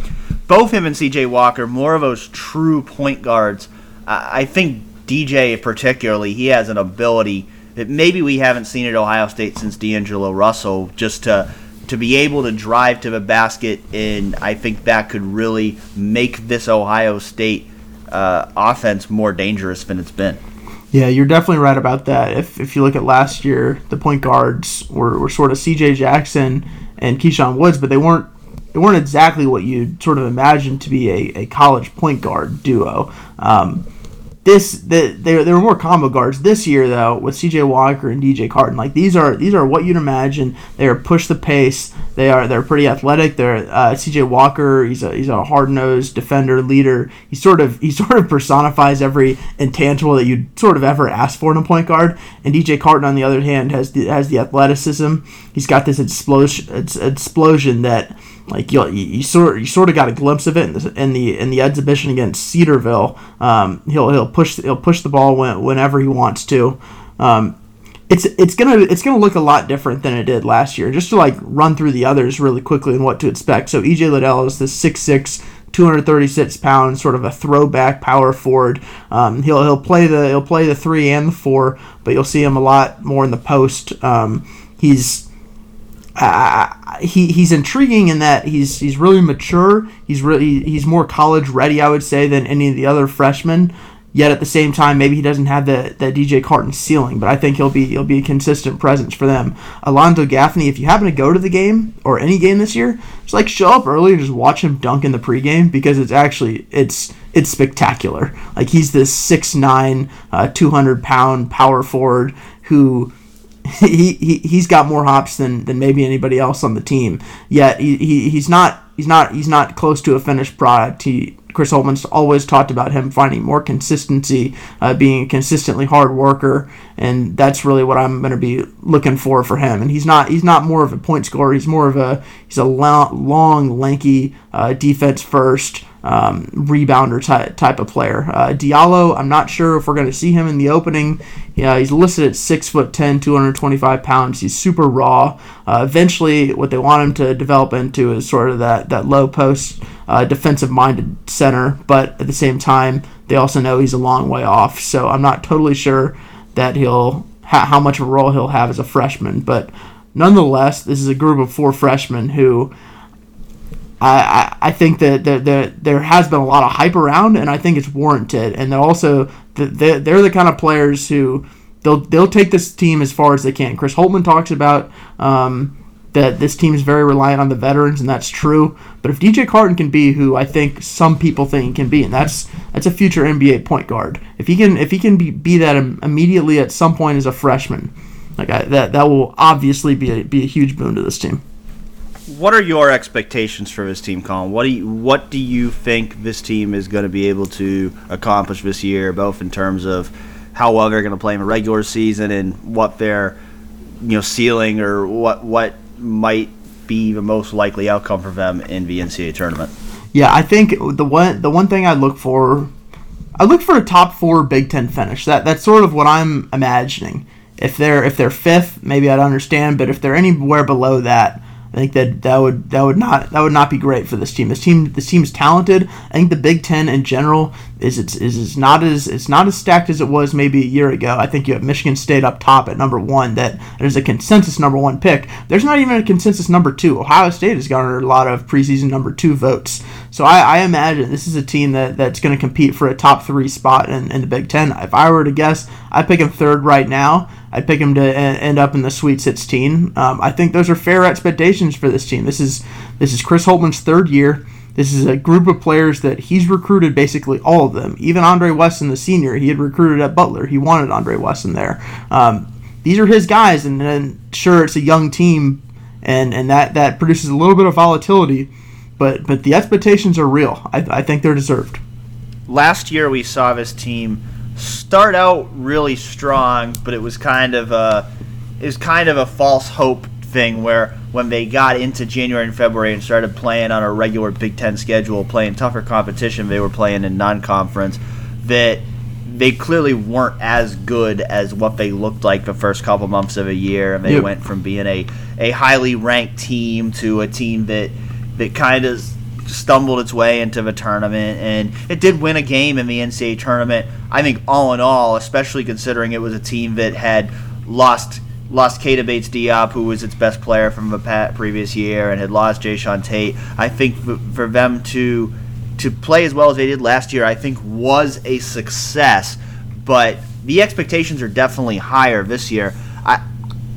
Both him and CJ Walker, more of those true point guards. I think DJ, particularly, he has an ability that maybe we haven't seen at Ohio State since D'Angelo Russell, just to to be able to drive to the basket, and I think that could really make this Ohio State uh, offense more dangerous than it's been. Yeah, you're definitely right about that. If, if you look at last year, the point guards were, were sort of C.J. Jackson and Keyshawn Woods, but they weren't they weren't exactly what you'd sort of imagine to be a, a college point guard duo. Um, this the, there there were more combo guards this year though with CJ Walker and DJ Carton. Like these are these are what you'd imagine. They are push the pace. They are they're pretty athletic. They're uh, CJ Walker. He's a he's a hard nosed defender leader. He sort of he (laughs) sort of personifies every intangible that you'd sort of ever ask for in a point guard. And DJ Carton on the other hand has the has the athleticism. He's got this explosion explosion that like you, you sort you sort of got a glimpse of it in the in the, in the exhibition against Cedarville. Um, he'll he'll push he'll push the ball when, whenever he wants to. Um, it's it's gonna it's gonna look a lot different than it did last year. Just to like run through the others really quickly and what to expect. So EJ Liddell is the six six. 236 pounds, sort of a throwback power forward. Um, he'll he'll play the he'll play the three and the four, but you'll see him a lot more in the post. Um, he's uh, he he's intriguing in that he's he's really mature. He's really he's more college ready, I would say, than any of the other freshmen. Yet at the same time, maybe he doesn't have the, the DJ Carton ceiling, but I think he'll be he'll be a consistent presence for them. Alonzo Gaffney, if you happen to go to the game or any game this year, just like show up early and just watch him dunk in the pregame because it's actually it's it's spectacular. Like he's this 6'9", uh, 200 pound power forward who he, he he's got more hops than, than maybe anybody else on the team. Yet he, he he's not he's not he's not close to a finished product. He Chris Holtmann's always talked about him finding more consistency, uh, being a consistently hard worker, and that's really what I'm going to be looking for for him. And he's not he's not more of a point scorer. He's more of a he's a long, long lanky uh, defense first um, rebounder type, type of player. Uh, Diallo, I'm not sure if we're going to see him in the opening. Yeah, he's listed at six foot 10, 225 pounds. He's super raw. Uh, eventually, what they want him to develop into is sort of that that low post uh, defensive minded center. But at the same time, they also know he's a long way off. So I'm not totally sure that he'll ha- how much of a role he'll have as a freshman. But nonetheless, this is a group of four freshmen who I, I, think that there, there, there has been a lot of hype around, and I think it's warranted. And they're also they're, the kind of players who they'll they'll take this team as far as they can. Chris Holtmann talks about um, that this team is very reliant on the veterans, and that's true. But if DJ Carton can be who I think some people think he can be, and that's that's a future NBA point guard. If he can if he can be, be that immediately at some point as a freshman, like I, that that will obviously be a, be a huge boon to this team what are your expectations for this team, Colin? What do you what do you think this team is going to be able to accomplish this year, both in terms of how well they're going to play in the regular season and what their you know ceiling or what what might be the most likely outcome for them in the NCAA tournament? Yeah, I think the one the one thing I look for, I look for a top four Big Ten finish. That that's sort of what I'm imagining. If they're if they're fifth, maybe I'd understand, but if they're anywhere below that, I think that that would that would not that would not be great for this team. This team this team is talented. I think the Big Ten in general is it's is it's not as it's not as stacked as it was maybe a year ago. I think you have Michigan State up top at number one. That there's a consensus number one pick. There's not even a consensus number two. Ohio State has garnered a lot of preseason number two votes. So I, I imagine this is a team that, that's going to compete for a top three spot in, in the Big Ten. If I were to guess, I'd pick him third right now. I'd pick him to end up in the Sweet 16. Um, I think those are fair expectations for this team. This is this is Chris Holtmann's third year. This is a group of players that he's recruited basically all of them. Even Andre Wesson, the senior, he had recruited at Butler. He wanted Andre Wesson there. Um, these are his guys, and, sure, it's a young team, and, and that, that produces a little bit of volatility, but but the expectations are real. I, I think they're deserved. Last year, we saw this team start out really strong, but it was kind of a it was kind of a false hope thing where when they got into January and February and started playing on a regular Big Ten schedule, playing tougher competition, they were playing in non-conference. That they clearly weren't as good as what they looked like the first couple months of a year, and they yep. went from being a, a highly ranked team to a team that that kind of stumbled its way into the tournament, and it did win a game in the NCAA tournament. I think all in all, especially considering it was a team that had lost lost Keita Bates Diop, who was its best player from the previous year, and had lost Jae'Sean Tate. I think for them to to play as well as they did last year, I think was a success. But the expectations are definitely higher this year. I,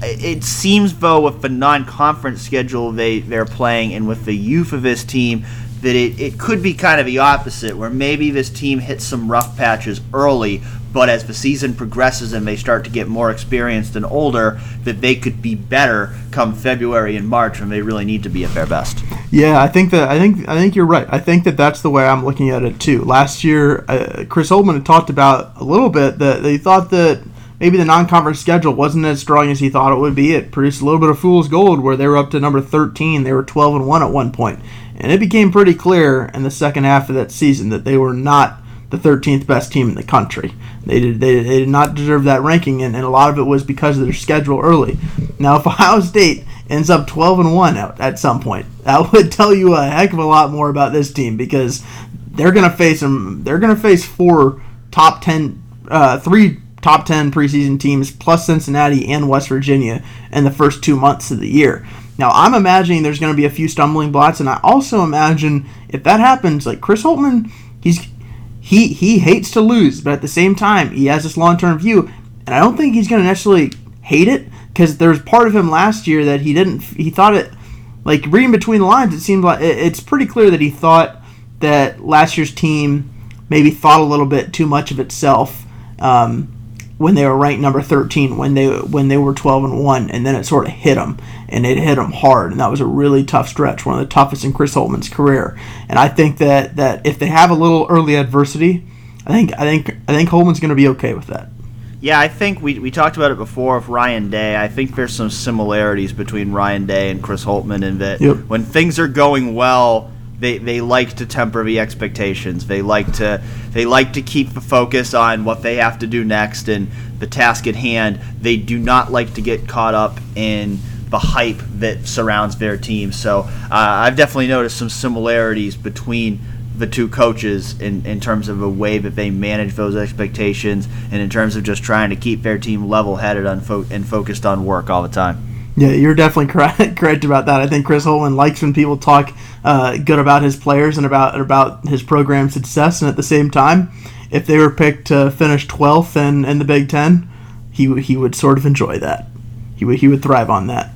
it seems though with the non-conference schedule they they're playing and with the youth of this team that it, it could be kind of the opposite where maybe this team hits some rough patches early but as the season progresses and they start to get more experienced and older, that they could be better come February and March when they really need to be at their best. Yeah, I think that I think I think you're right. I think that that's the way I'm looking at it too. Last year, uh, Chris Holtmann had talked about a little bit that they thought that maybe the non-conference schedule wasn't as strong as he thought it would be. It produced a little bit of fool's gold where they were up to number 13. They were 12 and one at one point, and it became pretty clear in the second half of that season that they were not the 13th best team in the country. They did, they, they did not deserve that ranking, and, and a lot of it was because of their schedule early. Now, if (laughs) Ohio State ends up 12 and 1 at, at some point, that would tell you a heck of a lot more about this team because they're going to face them. They're going to face four top 10, uh, three top 10 preseason teams plus Cincinnati and West Virginia in the first two months of the year. Now, I'm imagining there's going to be a few stumbling blocks, and I also imagine if that happens, like Chris Holtmann, he's he he hates to lose, but at the same time, he has this long term view, and I don't think he's going to necessarily hate it because there's part of him last year that he didn't. He thought it like reading between the lines. It seemed like it's pretty clear that he thought that last year's team maybe thought a little bit too much of itself. Um, when they were ranked number 13 when they when they were 12 and 1 and then it sort of hit them and it hit them hard and that was a really tough stretch one of the toughest in Chris Holtmann's career and I think that that if they have a little early adversity I think I think I think Holtmann's going to be okay with that yeah, I think we, we talked about it before with Ryan Day. I think there's some similarities between Ryan Day and Chris Holtmann in that yep. when things are going well, they, they like to temper the expectations. They like to they like to keep the focus on what they have to do next and the task at hand. They do not like to get caught up in the hype that surrounds their team. So uh, I've definitely noticed some similarities between the two coaches in, in terms of the way that they manage those expectations and in terms of just trying to keep their team level headed and focused on work all the time. Yeah, you're definitely (laughs) correct, correct about that. I think Chris Holtmann likes when people talk uh, good about his players and about about his program success, and at the same time, if they were picked to finish 12th in, in the Big Ten, he he would sort of enjoy that. He would he would thrive on that.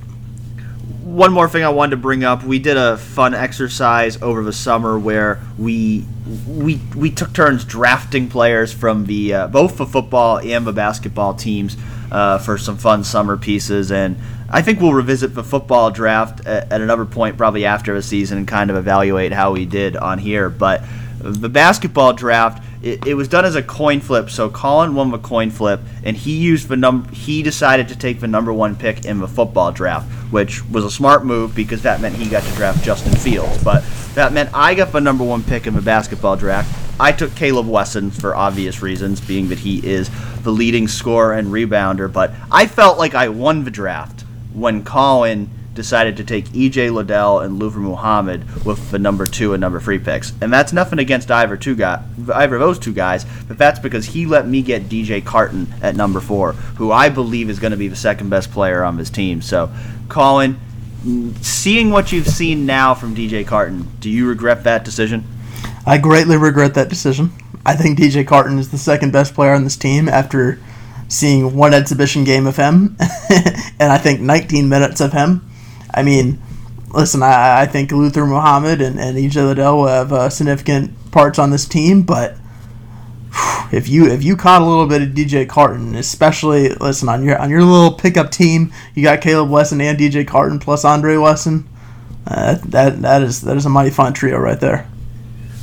One more thing I wanted to bring up: we did a fun exercise over the summer where we we we took turns drafting players from the uh, both the football and the basketball teams uh, for some fun summer pieces and I think we'll revisit the football draft at, at another point, probably after the season, and kind of evaluate how we did on here. But the basketball draft, it, it, was done as a coin flip. So Colin won the coin flip, and he used the number. He decided to take the number one pick in the football draft, which was a smart move because that meant he got to draft Justin Fields. But that meant I got the number one pick in the basketball draft. I took Caleb Wesson for obvious reasons, being that he is the leading scorer and rebounder. But I felt like I won the draft when Colin decided to take EJ Liddell and Luther Muhammad with the number two and number three picks. And that's nothing against either two guy, either of those two guys, but that's because he let me get DJ Carton at number four, who I believe is going to be the second best player on his team. So, Colin, seeing what you've seen now from DJ Carton, do you regret that decision? I greatly regret that decision. I think DJ Carton is the second best player on this team after seeing one exhibition game of him (laughs) and I think 19 minutes of him. I mean, listen, I, I think Luther Muhammad and, and EJ Liddell have uh, significant parts on this team, but (sighs) if you if you caught a little bit of DJ Carton, especially listen on your on your little pickup team, you got Caleb Wesson and DJ Carton plus Andre Wesson. Uh, that that is that is a mighty fun trio right there.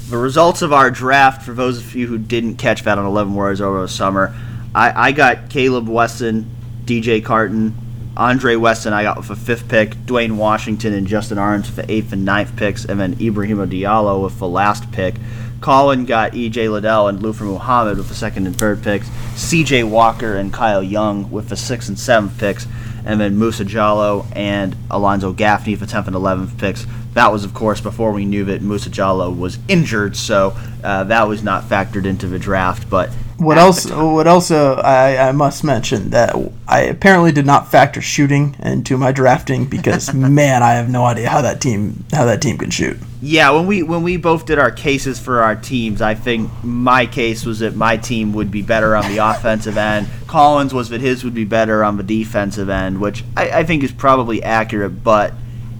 The results of our draft, for those of you who didn't catch that on 11 Warriors over the summer, I, I got Caleb Wesson, DJ Carton, Andre Wesson. I got with the fifth pick, Duane Washington and Justin with the eighth and ninth picks, and then Ibrahima Diallo with the last pick. Colin got EJ Liddell and Luther Muhammad with the second and third picks. CJ Walker and Kyle Young with the sixth and seventh picks. And then Musa Jallow and Alonzo Gaffney for 10th and 11th picks. That was, of course, before we knew that Musa Jallow was injured, so uh, that was not factored into the draft. But what else? What else? Uh, I, I must mention that I apparently did not factor shooting into my drafting because (laughs) man, I have no idea how that team how that team can shoot. Yeah, when we when we both did our cases for our teams, I think my case was that my team would be better on the (laughs) offensive end. Colin's was that his would be better on the defensive end, which I, I think is probably accurate. But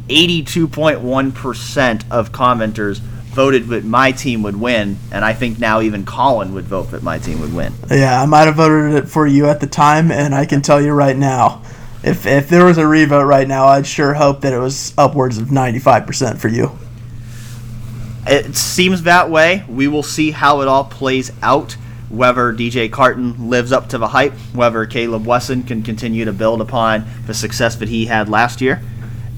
82.1% of commenters voted that my team would win, and I think now even Colin would vote that my team would win. Yeah, I might have voted it for you at the time, and I can tell you right now, if if there was a revote right now, I'd sure hope that it was upwards of ninety five percent for you. It seems that way. We will see how it all plays out. Whether DJ Carton lives up to the hype, whether Caleb Wesson can continue to build upon the success that he had last year,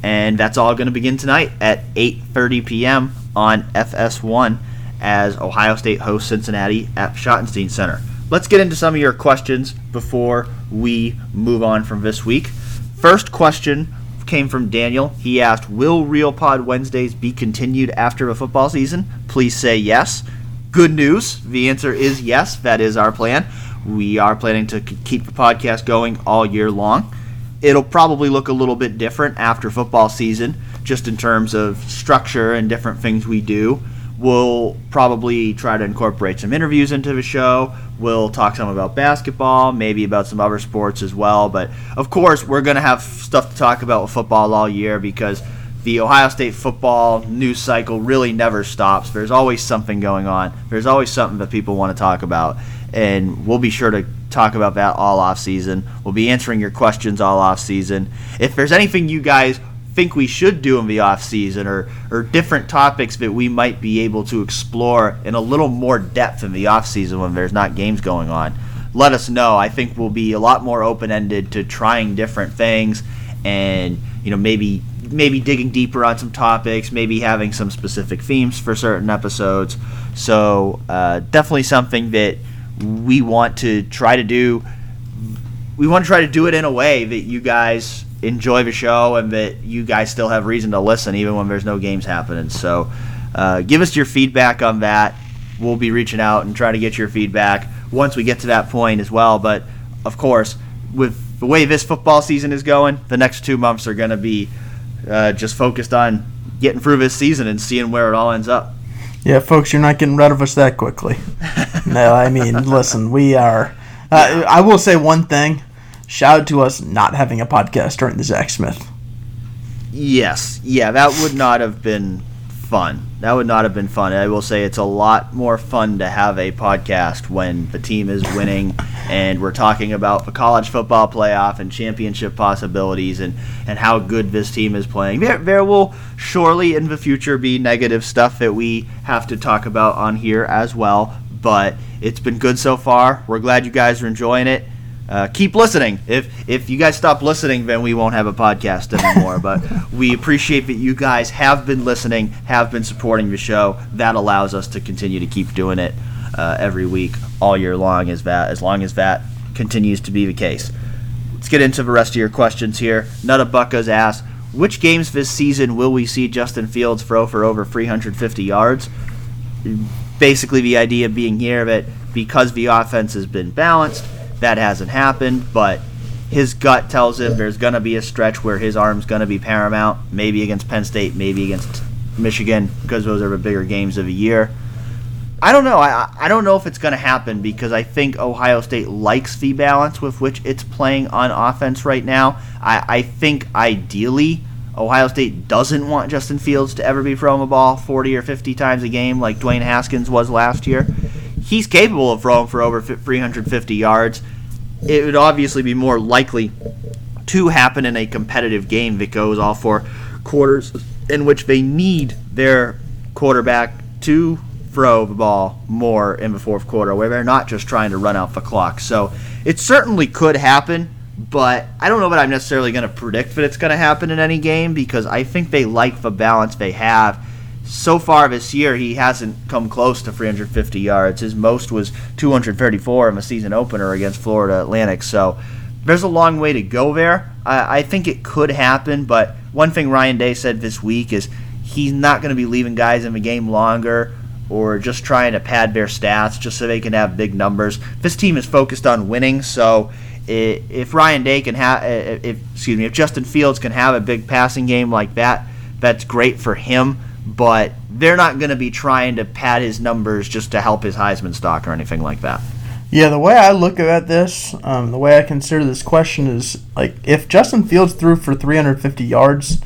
and that's all going to begin tonight at 8:30 p.m on FS1 as Ohio State hosts Cincinnati at Schottenstein Center. Let's get into some of your questions before we move on from this week. First question came from Daniel. He asked, "Will Real Pod Wednesdays be continued after the football season?" Please say yes. Good news. The answer is yes. That is our plan. We are planning to keep the podcast going all year long. It'll probably look a little bit different after football season just in terms of structure and different things we do. We'll probably try to incorporate some interviews into the show. We'll talk some about basketball, maybe about some other sports as well. But of course, we're going to have stuff to talk about with football all year because the Ohio State football news cycle really never stops. There's always something going on. There's always something that people want to talk about, and we'll be sure to talk about that all off season. We'll be answering your questions all off season. If there's anything you guys think we should do in the off season or or different topics that we might be able to explore in a little more depth in the off season when there's not games going on let us know i think we'll be a lot more open ended to trying different things and you know maybe maybe digging deeper on some topics maybe having some specific themes for certain episodes so uh, definitely something that we want to try to do we want to try to do it in a way that you guys enjoy the show and that you guys still have reason to listen even when there's no games happening. So uh, give us your feedback on that. We'll be reaching out and trying to get your feedback once we get to that point as well. But of course, with the way this football season is going, the next two months are going to be uh, just focused on getting through this season and seeing where it all ends up. Yeah, folks, you're not getting rid of us that quickly. (laughs) no, I mean, listen, we are. Uh, I will say one thing shout out to us not having a podcast during the Zach Smith. Yes, yeah, that would not have been fun. That would not have been fun. I will say it's a lot more fun to have a podcast when the team is winning and we're talking about the college football playoff and championship possibilities and, and how good this team is playing. There, there will surely in the future be negative stuff that we have to talk about on here as well, but it's been good so far. We're glad you guys are enjoying it uh, keep listening. If if you guys stop listening, then we won't have a podcast anymore. but (laughs) we appreciate that you guys have been listening, have been supporting the show. That allows us to continue to keep doing it uh, every week, all year long. As that as long as that continues to be the case. Let's get into the rest of your questions here. Nuttabucka's asked, which games this season will we see Justin Fields throw for over 350 yards? Basically, the idea being here that because the offense has been balanced, that hasn't happened, but his gut tells him there's going to be a stretch where his arm's going to be paramount, maybe against Penn State, maybe against Michigan, because those are the bigger games of the year. I don't know. I, I don't know if it's going to happen because I think Ohio State likes the balance with which it's playing on offense right now. I, I think ideally Ohio State doesn't want Justin Fields to ever be throwing the ball 40 or 50 times a game like Dwayne Haskins was last year. He's capable of throwing for over 350 yards. It would obviously be more likely to happen in a competitive game that goes all four quarters in which they need their quarterback to throw the ball more in the fourth quarter, where they're not just trying to run out the clock. So it certainly could happen, but I don't know that I'm necessarily going to predict that it's going to happen in any game because I think they like the balance they have. So far this year, he hasn't come close to 350 yards. His most was 234 in the season opener against Florida Atlantic. So there's a long way to go there. I, I think it could happen, but one thing Ryan Day said this week is he's not going to be leaving guys in the game longer or just trying to pad their stats just so they can have big numbers. This team is focused on winning, so if Ryan Day can have, if excuse me, if Justin Fields can have a big passing game like that, that's great for him. But they're not going to be trying to pad his numbers just to help his Heisman stock or anything like that. Yeah, the way I look at this, um, the way I consider this question is like if Justin Fields threw for 350 yards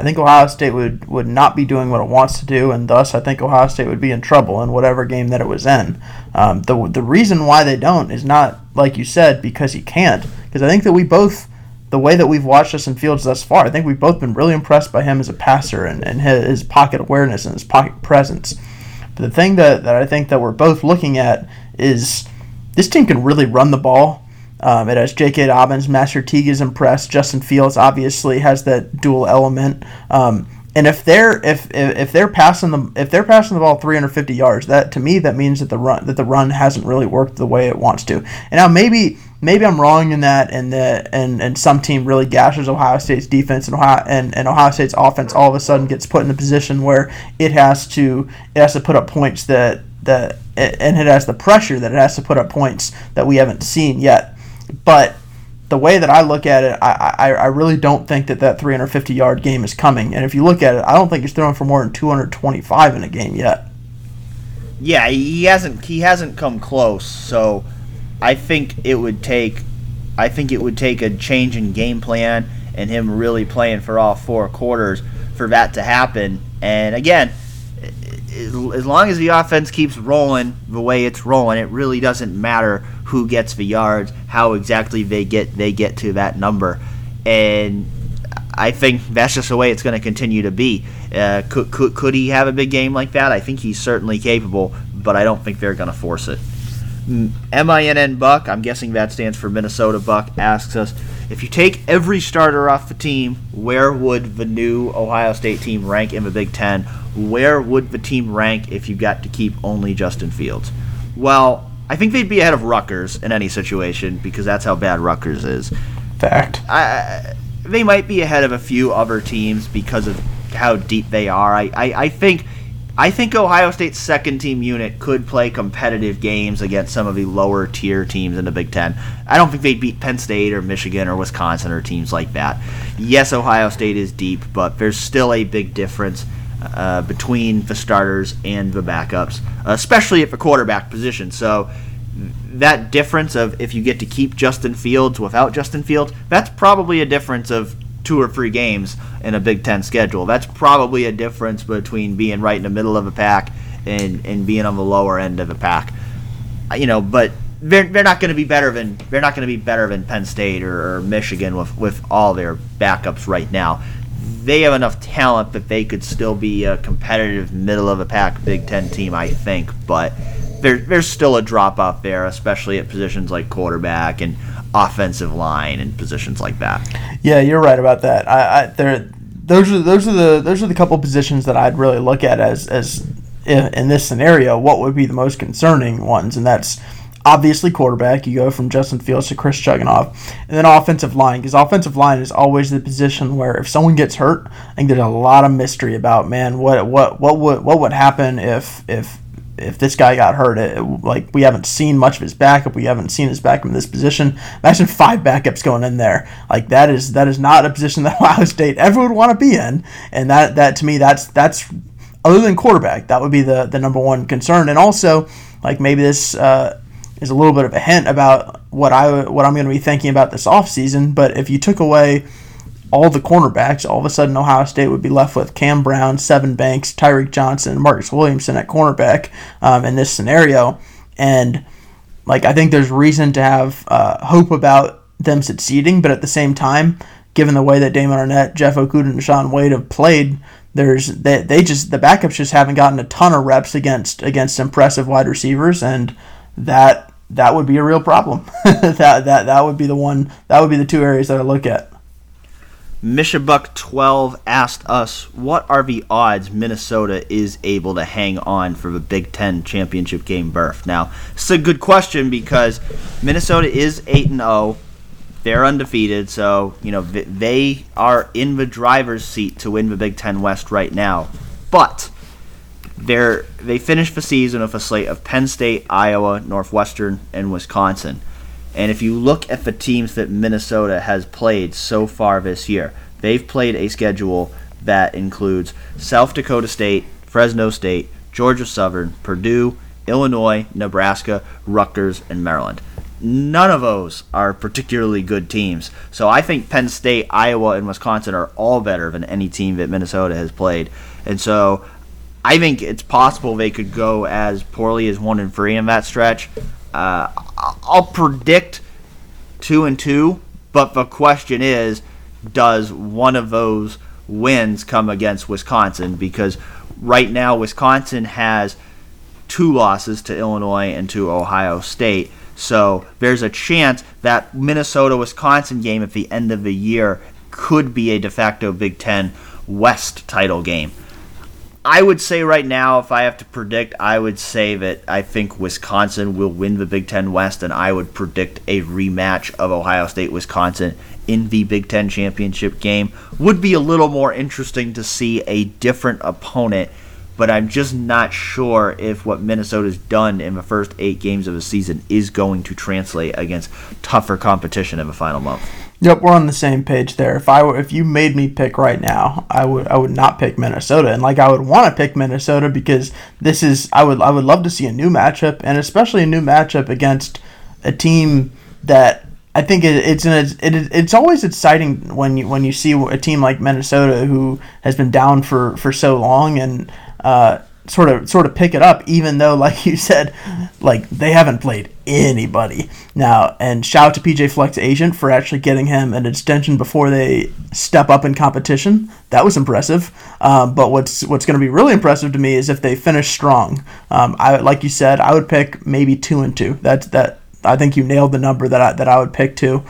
I think Ohio State would, would not be doing what it wants to do, and thus I think Ohio State would be in trouble in whatever game that it was in. Um, the, the reason why they don't is not, like you said, because he can't. Because I think that we both, the way that we've watched Justin Fields thus far, I think we've both been really impressed by him as a passer and, and his, his pocket awareness and his pocket presence. But the thing that, that I think that we're both looking at is this team can really run the ball um, it has J.K. Dobbins, Master Teague is impressed. Justin Fields obviously has that dual element. Um, and if they're if, if they're passing the if they're passing the ball 350 yards, that to me that means that the run that the run hasn't really worked the way it wants to. And now maybe maybe I'm wrong in that, and the and and some team really gashes Ohio State's defense, and Ohio and, and Ohio State's offense all of a sudden gets put in a position where it has to it has to put up points that that and it has the pressure that it has to put up points that we haven't seen yet. But the way that I look at it, I, I, I really don't think that that 350 yard game is coming. And if you look at it, I don't think he's throwing for more than 225 in a game yet. Yeah, he hasn't he hasn't come close. So I think it would take I think it would take a change in game plan and him really playing for all four quarters for that to happen. And again, as long as the offense keeps rolling the way it's rolling, it really doesn't matter who gets the yards, how exactly they get they get to that number, and I think that's just the way it's going to continue to be. Uh, could, could could he have a big game like that? I think he's certainly capable, but I don't think they're going to force it. MINN Buck, I'm guessing that stands for Minnesota Buck, asks us if you take every starter off the team, where would the new Ohio State team rank in the Big Ten? Where would the team rank if you got to keep only Justin Fields? Well, I think they'd be ahead of Rutgers in any situation because that's how bad Rutgers is. Fact. I, they might be ahead of a few other teams because of how deep they are. I, I, I think I think Ohio State's second team unit could play competitive games against some of the lower tier teams in the Big Ten. I don't think they'd beat Penn State or Michigan or Wisconsin or teams like that. Yes, Ohio State is deep, but there's still a big difference uh, between the starters and the backups, especially at the quarterback position. So that difference of if you get to keep Justin Fields without Justin Fields, that's probably a difference of two or three games in a Big Ten schedule. That's probably a difference between being right in the middle of a pack and, and being on the lower end of a pack. Uh, you know, but they're, they're not going to be better than they're not going to be better than Penn State or, or Michigan with, with all their backups right now. They have enough talent that they could still be a competitive middle of a pack Big Ten team, I think. But there, there's still a drop off there, especially at positions like quarterback and offensive line and positions like that. Yeah, you're right about that. I, I there those are those are the those are the couple positions that I'd really look at as as in, this scenario what would be the most concerning ones, and that's obviously quarterback. You go from Justin Fields to Chris Chugunov, and then offensive line because offensive line is always the position where if someone gets hurt, I think there's a lot of mystery about man what what what would what would happen if if if this guy got hurt. It, like we haven't seen much of his backup. We haven't seen his backup in this position. Imagine five backups going in there. Like that is that is not a position (laughs) that Ohio State ever would want to be in. And that that to me that's that's other than quarterback that would be the the number one concern. And also like maybe this. Uh, is a little bit of a hint about what I what I'm going to be thinking about this offseason. But if you took away all the cornerbacks, all of a sudden Ohio State would be left with Cam Brown, Sevyn Banks, Tyreke Johnson, Marcus Williamson at cornerback um, in this scenario. And like I think there's reason to have uh, hope about them succeeding, but at the same time, given the way that Damon Arnette, Jeff Okudah, and Shaun Wade have played, there's they, they just the backups just haven't gotten a ton of reps against against impressive wide receivers, and that that would be a real problem. (laughs) that that that would be the one. That would be the two areas that I look at. Mishabuck twelve asked us, "What are the odds Minnesota is able to hang on for the Big Ten championship game berth?" Now, it's a good question because Minnesota is eight and zero. Oh. They're undefeated, so you know they are in the driver's seat to win the Big Ten West right now. But they're, they finished the season with a slate of Penn State, Iowa, Northwestern, and Wisconsin. And if you look at the teams that Minnesota has played so far this year, they've played a schedule that includes South Dakota State, Fresno State, Georgia Southern, Purdue, Illinois, Nebraska, Rutgers, and Maryland. None of those are particularly good teams. So I think Penn State, Iowa, and Wisconsin are all better than any team that Minnesota has played. And so I think it's possible they could go as poorly as one and three in that stretch. Uh, I'll predict two and two, but the question is, does one of those wins come against Wisconsin? Because right now Wisconsin has two losses to Illinois and to Ohio State. So there's a chance that Minnesota Wisconsin game at the end of the year could be a de facto Big Ten West title game. I would say right now, if I have to predict, I would say that I think Wisconsin will win the Big Ten West, and I would predict a rematch of Ohio State Wisconsin in the Big Ten championship game. Would be a little more interesting to see a different opponent, but I'm just not sure if what Minnesota's done in the first eight games of the season is going to translate against tougher competition in the final month. Yep, we're on the same page there. If I were, if you made me pick right now, I would I would not pick Minnesota, and like I would want to pick Minnesota because this is I would I would love to see a new matchup, and especially a new matchup against a team that I think it, it's an, it, it's always exciting when you when you see a team like Minnesota who has been down for, for so long and uh, sort of sort of pick it up, even though, like you said, like they haven't played anybody now. And shout out to PJ Fleck's agent for actually getting him an extension before they step up in competition. That was impressive. Um, but what's what's going to be really impressive to me is if they finish strong. Um, I like you said, I would pick maybe two and two. That's that. I think you nailed the number that I, that I would pick too.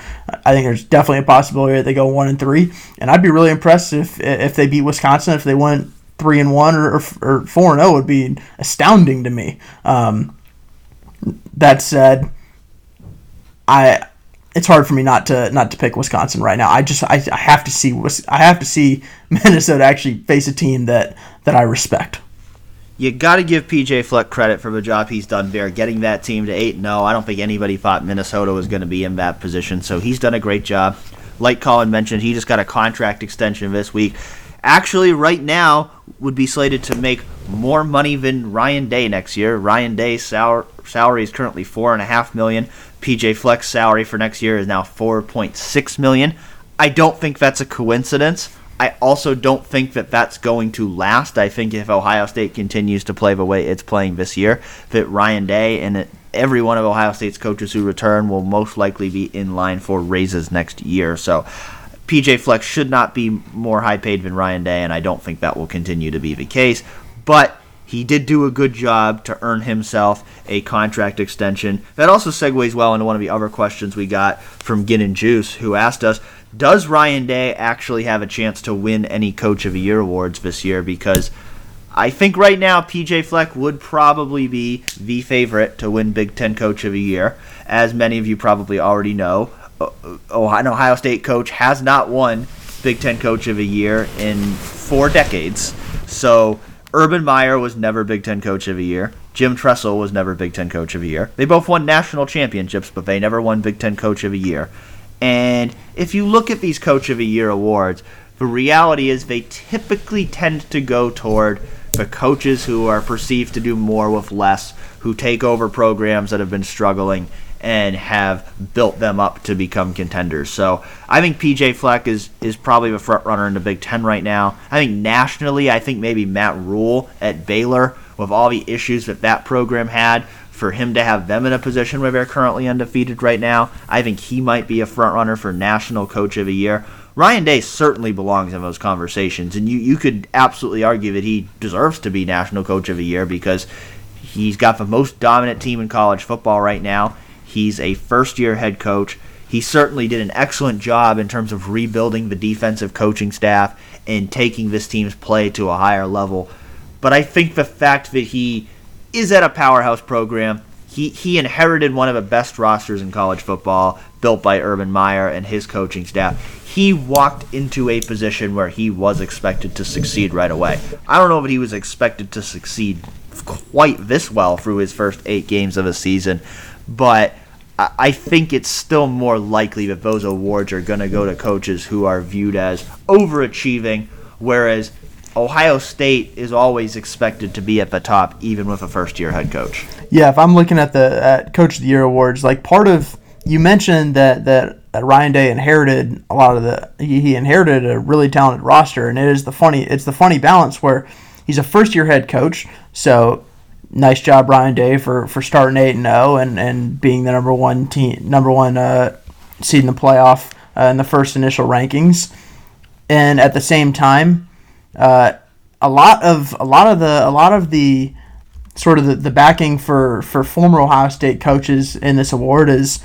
I think there's definitely a possibility that they go one and three, and I'd be really impressed if if they beat Wisconsin. If they went three and one or, or four and zero oh would be astounding to me. Um, that said, I it's hard for me not to not to pick Wisconsin right now. I just I, I have to see I have to see (laughs) Minnesota actually face a team that that I respect. You got to give PJ Fleck credit for the job he's done there, getting that team to eight. No, I don't think anybody thought Minnesota was going to be in that position, so he's done a great job. Like Colin mentioned, he just got a contract extension this week actually right now would be slated to make more money than Ryan Day next year. Ryan Day's sal- salary is currently four and a half million. PJ Fleck's salary for next year is now four point six million. I don't think that's a coincidence. I also don't think that that's going to last. I think if Ohio State continues to play the way it's playing this year, that Ryan Day and every one of Ohio State's coaches who return will most likely be in line for raises next year. So PJ Fleck should not be more high paid than Ryan Day, and I don't think that will continue to be the case. But he did do a good job to earn himself a contract extension. That also segues well into one of the other questions we got from Gin and Juice, who asked us, does Ryan Day actually have a chance to win any Coach of the Year awards this year? Because I think right now PJ Fleck would probably be the favorite to win Big Ten Coach of the Year. As many of you probably already know, Uh, an Ohio State coach has not won Big Ten Coach of the Year in four decades. So Urban Meyer was never Big Ten Coach of the Year. Jim Tressel was never Big Ten Coach of the Year. They both won national championships, but they never won Big Ten Coach of the Year. And if you look at these Coach of the Year awards, the reality is they typically tend to go toward the coaches who are perceived to do more with less, who take over programs that have been struggling and have built them up to become contenders. So I think PJ Fleck is is probably the front runner in the Big Ten right now. I think nationally, I think maybe Matt Rhule at Baylor with all the issues that that program had. For him to have them in a position where they're currently undefeated right now, I think he might be a front runner for National Coach of the Year. Ryan Day certainly belongs in those conversations, and you, you could absolutely argue that he deserves to be National Coach of the Year because he's got the most dominant team in college football right now. He's a first year head coach. He certainly did an excellent job in terms of rebuilding the defensive coaching staff and taking this team's play to a higher level. But I think the fact that he is at a powerhouse program, he, he inherited one of the best rosters in college football, built by Urban Meyer and his coaching staff he walked into a position where he was expected to succeed right away. I don't know if he was expected to succeed quite this well through his first eight games of a season, but I think it's still more likely that those awards are going to go to coaches who are viewed as overachieving, whereas Ohio State is always expected to be at the top, even with a first-year head coach. Yeah, if I'm looking at the at Coach of the Year awards, like part of you mentioned that that Ryan Day inherited a lot of the he, he inherited a really talented roster, and it is the funny it's the funny balance where he's a first year head coach, so nice job Ryan Day for, for starting eight and zero oh and and being the number one team number one uh, seed in the playoff uh, in the first initial rankings, and at the same time, uh, a lot of a lot of the a lot of the sort of the, the backing for for former Ohio State coaches in this award is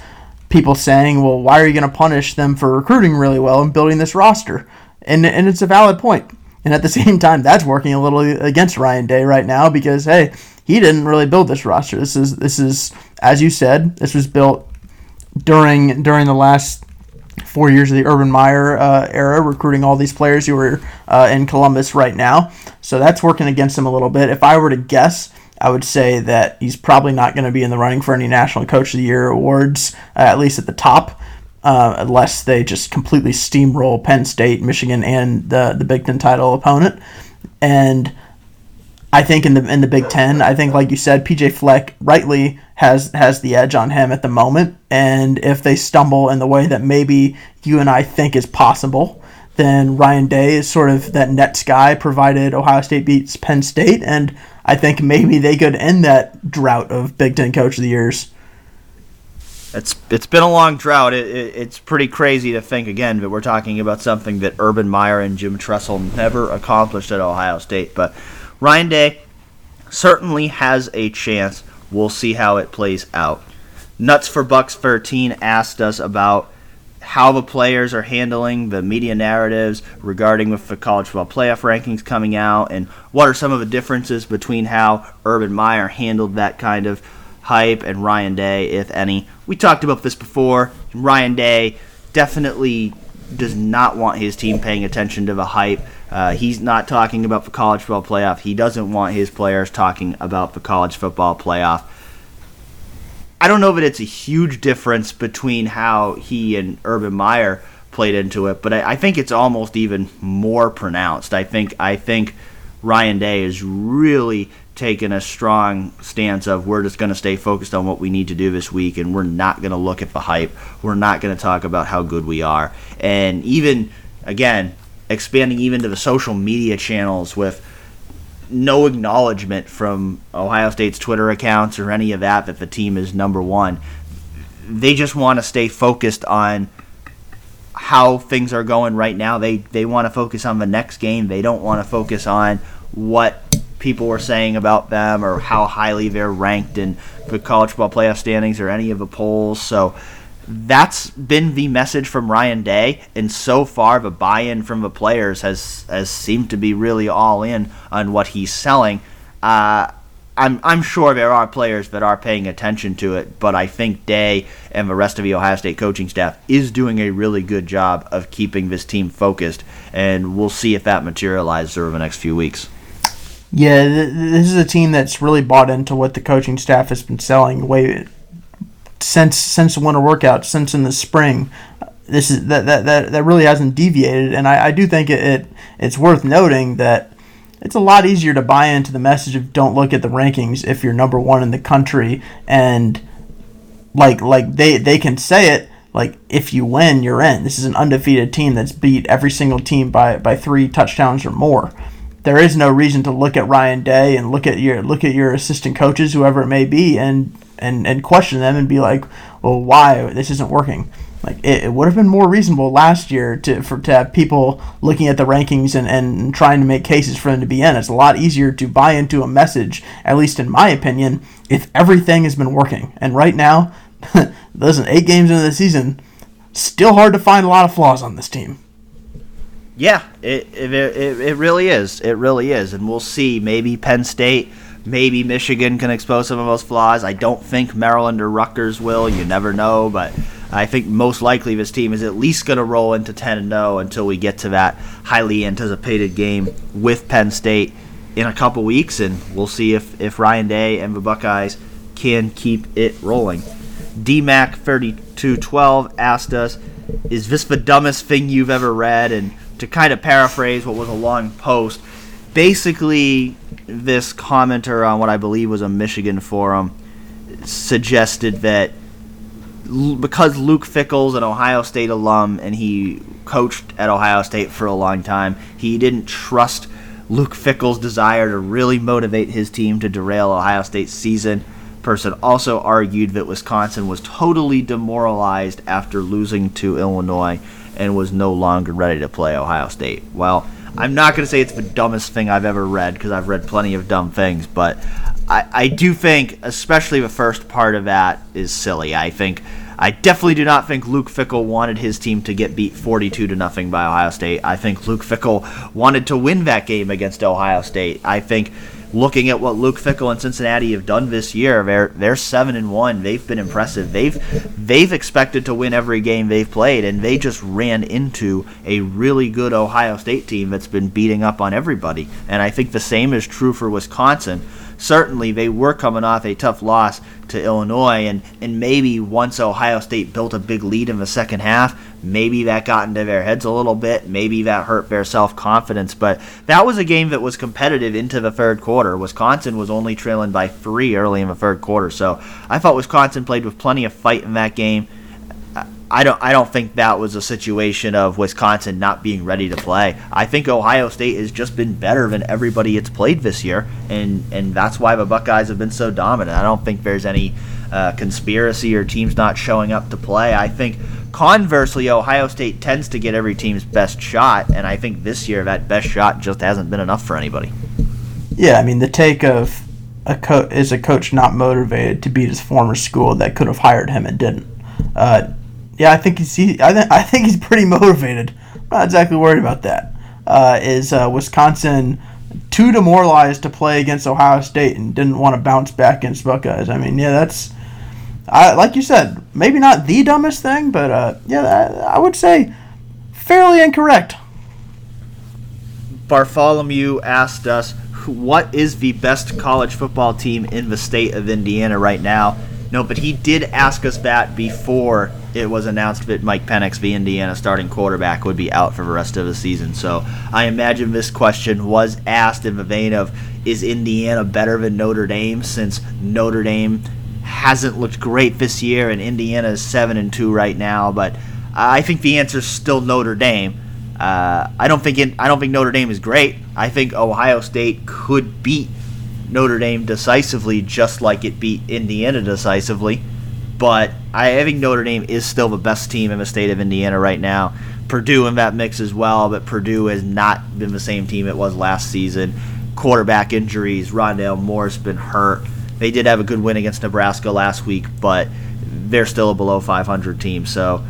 people saying, well, why are you going to punish them for recruiting really well and building this roster? And, and it's a valid point. And at the (laughs) same time, that's working a little against Ryan Day right now because, hey, he didn't really build this roster. This is, this is as you said, this was built during during the last four years of the Urban Meyer uh, era, recruiting all these players who are uh, in Columbus right now. So that's working against him a little bit. If I were to guess, I would say that he's probably not going to be in the running for any National Coach of the Year awards, uh, at least at the top, uh, unless they just completely steamroll Penn State, Michigan, and the the Big Ten title opponent. And I think in the in the Big Ten, I think like you said, PJ Fleck rightly has has the edge on him at the moment. And if they stumble in the way that maybe you and I think is possible, then Ryan Day is sort of that net guy, provided Ohio State beats Penn State, and I think maybe they could end that drought of Big Ten Coach of the Years. It's it's been a long drought. It, it, it's pretty crazy to think again that we're talking about something that Urban Meyer and Jim Tressel never accomplished at Ohio State. But Ryan Day certainly has a chance. We'll see how it plays out. Nuts for Bucks 13 asked us about how the players are handling the media narratives regarding with the college football playoff rankings coming out and what are some of the differences between how Urban Meyer handled that kind of hype and Ryan Day, if any. We talked about this before. Ryan Day definitely does not want his team paying attention to the hype. Uh, he's not talking about the college football playoff. He doesn't want his players talking about the college football playoff. I don't know that it's a huge difference between how he and Urban Meyer played into it, but I, I think it's almost even more pronounced. I think I think Ryan Day is really taken a strong stance of we're just going to stay focused on what we need to do this week and we're not going to look at the hype. We're not going to talk about how good we are. And even again, expanding even to the social media channels with no acknowledgement from Ohio State's Twitter accounts or any of that that the team is number one. They just want to stay focused on how things are going right now. They they want to focus on the next game. They don't want to focus on what people are saying about them or how highly they're ranked in the college football playoff standings or any of the polls. So that's been the message from Ryan Day, and so far the buy-in from the players has has seemed to be really all in on what he's selling. Uh, I'm I'm sure there are players that are paying attention to it, but I think Day and the rest of the Ohio State coaching staff is doing a really good job of keeping this team focused, and we'll see if that materializes over the next few weeks. Yeah, this is a team that's really bought into what the coaching staff has been selling way since since the winter workout, since in the spring. This is that that that, that really hasn't deviated, and I, I do think it, it it's worth noting that it's a lot easier to buy into the message of don't look at the rankings if you're number one in the country. And like like they they can say it like if you win you're in. This is an undefeated team that's beat every single team by by three touchdowns or more. There is no reason to look at Ryan Day and look at your look at your assistant coaches whoever it may be and and and question them and be like well why this isn't working like it, it would have been more reasonable last year to for to have people looking at the rankings and, and trying to make cases for them to be in. It's a lot easier to buy into a message, at least in my opinion, if everything has been working. And right now, (laughs) listen, eight games into the season, still hard to find a lot of flaws on this team. Yeah, it, it, it, it really is. It really is. And we'll see. Maybe Penn State, maybe Michigan can expose some of those flaws. I don't think Maryland or Rutgers will. You never know. But I think most likely this team is at least going to roll into 10 and 0 until we get to that highly anticipated game with Penn State in a couple weeks, and we'll see if, if Ryan Day and the Buckeyes can keep it rolling. DMAC3212 asked us, Is this the dumbest thing you've ever read? And to kind of paraphrase what was a long post, basically, this commenter on what I believe was a Michigan forum suggested that because Luke Fickell's an Ohio State alum and he coached at Ohio State for a long time, he didn't trust Luke Fickell's desire to really motivate his team to derail Ohio State's season. Person also argued that Wisconsin was totally demoralized after losing to Illinois and was no longer ready to play Ohio State. Well, I'm not going to say it's the dumbest thing I've ever read because I've read plenty of dumb things, but I, I do think, especially the first part of that, is silly. I think I definitely do not think Luke Fickell wanted his team to get beat 42 to nothing by Ohio State. I think Luke Fickell wanted to win that game against Ohio State. I think looking at what Luke Fickell and Cincinnati have done this year, they're they're seven and one. They've been impressive. They've they've expected to win every game they've played, and they just ran into a really good Ohio State team that's been beating up on everybody. And I think the same is true for Wisconsin certainly they were coming off a tough loss to Illinois, and, and maybe once Ohio State built a big lead in the second half, maybe that got into their heads a little bit. Maybe that hurt their self confidence. But that was a game that was competitive into the third quarter. Wisconsin was only trailing by three early in the third quarter, so I thought Wisconsin played with plenty of fight in that game. I don't I don't think that was a situation of Wisconsin not being ready to play. I think Ohio State has just been better than everybody it's played this year, and and that's why the Buckeyes have been so dominant. I don't think there's any uh, conspiracy or teams not showing up to play. I think conversely, Ohio State tends to get every team's best shot, and I think this year that best shot just hasn't been enough for anybody. Yeah, I mean the take of a co- is a coach not motivated to beat his former school that could have hired him and didn't. Uh, yeah, I think he's he, I, th- I think he's pretty (laughs) motivated. I'm not exactly worried about that. Uh, is uh, Wisconsin too demoralized to play against Ohio State and didn't want to bounce back against Buckeyes? I mean, yeah, that's I, like you said, maybe not the dumbest thing, but uh, yeah, I, I would say fairly incorrect. Bartholomew asked us, "What is the best college football team in the state of Indiana right now?" No, but he did ask us that before it was announced that Mike Penix, the Indiana starting quarterback, would be out for the rest of the season. So I imagine this question was asked in the vein of Is Indiana better than Notre Dame since Notre Dame hasn't looked great this year and Indiana is 7 and 2 right now? But I think the answer is still Notre Dame. Uh, I don't think it, I don't think Notre Dame is great. I think Ohio State could beat Notre Dame decisively, just like it beat Indiana decisively. But I think Notre Dame is still the best team in the state of Indiana right now. Purdue in that mix as well, but Purdue has not been the same team it was last season. Quarterback injuries, Rondale Moore's been hurt. They did have a good win against Nebraska last week, but they're still a below 500 team. So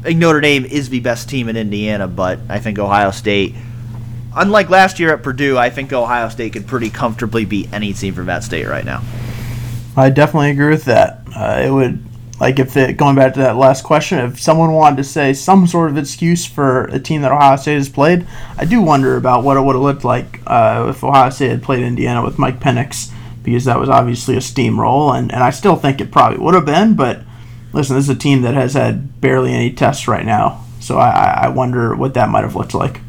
I think Notre Dame is the best team in Indiana, but I think Ohio State, unlike last year at Purdue, I think Ohio State could pretty comfortably beat any team from that state right now. I definitely agree with that. Uh, it would like if it, going back to that last question, if someone wanted to say some sort of excuse for a team that Ohio State has played, I do wonder about what it would have looked like uh, if Ohio State had played Indiana with Mike Penix, because that was obviously a steamroll, and, and I still think it probably would have been. But listen, this is a team that has had barely any tests right now, so I, I wonder what that might have looked like.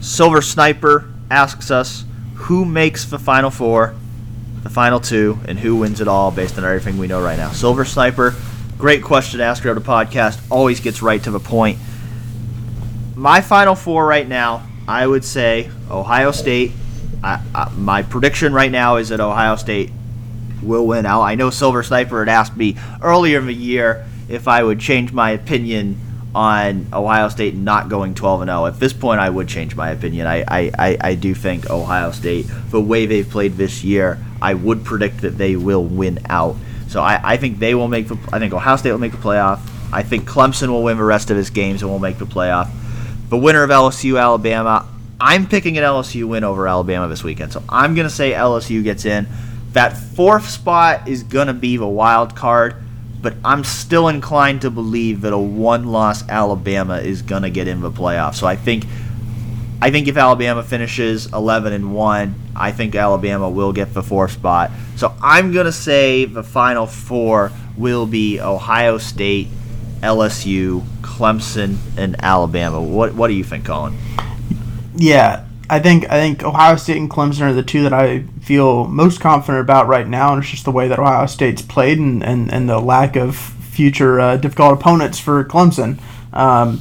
Silver Sniper asks us who makes the Final Four the final two, and who wins it all based on everything we know right now. Silver Sniper, great question to ask her the podcast. Always gets right to the point. My final four right now, I would say Ohio State. I, I, my prediction right now is that Ohio State will win out. I know Silver Sniper had asked me earlier in the year if I would change my opinion on Ohio State not going 12 and 0. At this point, I would change my opinion. I, I, I, do think Ohio State, the way they've played this year, I would predict that they will win out. So I, I think they will make the. I think Ohio State will make the playoff. I think Clemson will win the rest of his games and will make the playoff. The winner of LSU Alabama, I'm picking an LSU win over Alabama this weekend. So I'm gonna say LSU gets in. That fourth spot is gonna be the wild card but I'm still inclined to believe that a one-loss Alabama is gonna get in the playoffs. So I think, I think if Alabama finishes 11 and one, I think Alabama will get the fourth spot. So I'm gonna say the final four will be Ohio State, LSU, Clemson, and Alabama. What What do you think, Colin? Yeah, I think I think Ohio State and Clemson are the two that I feel most confident about right now, and it's just the way that Ohio State's played and, and, and the lack of future uh, difficult opponents for Clemson. Um,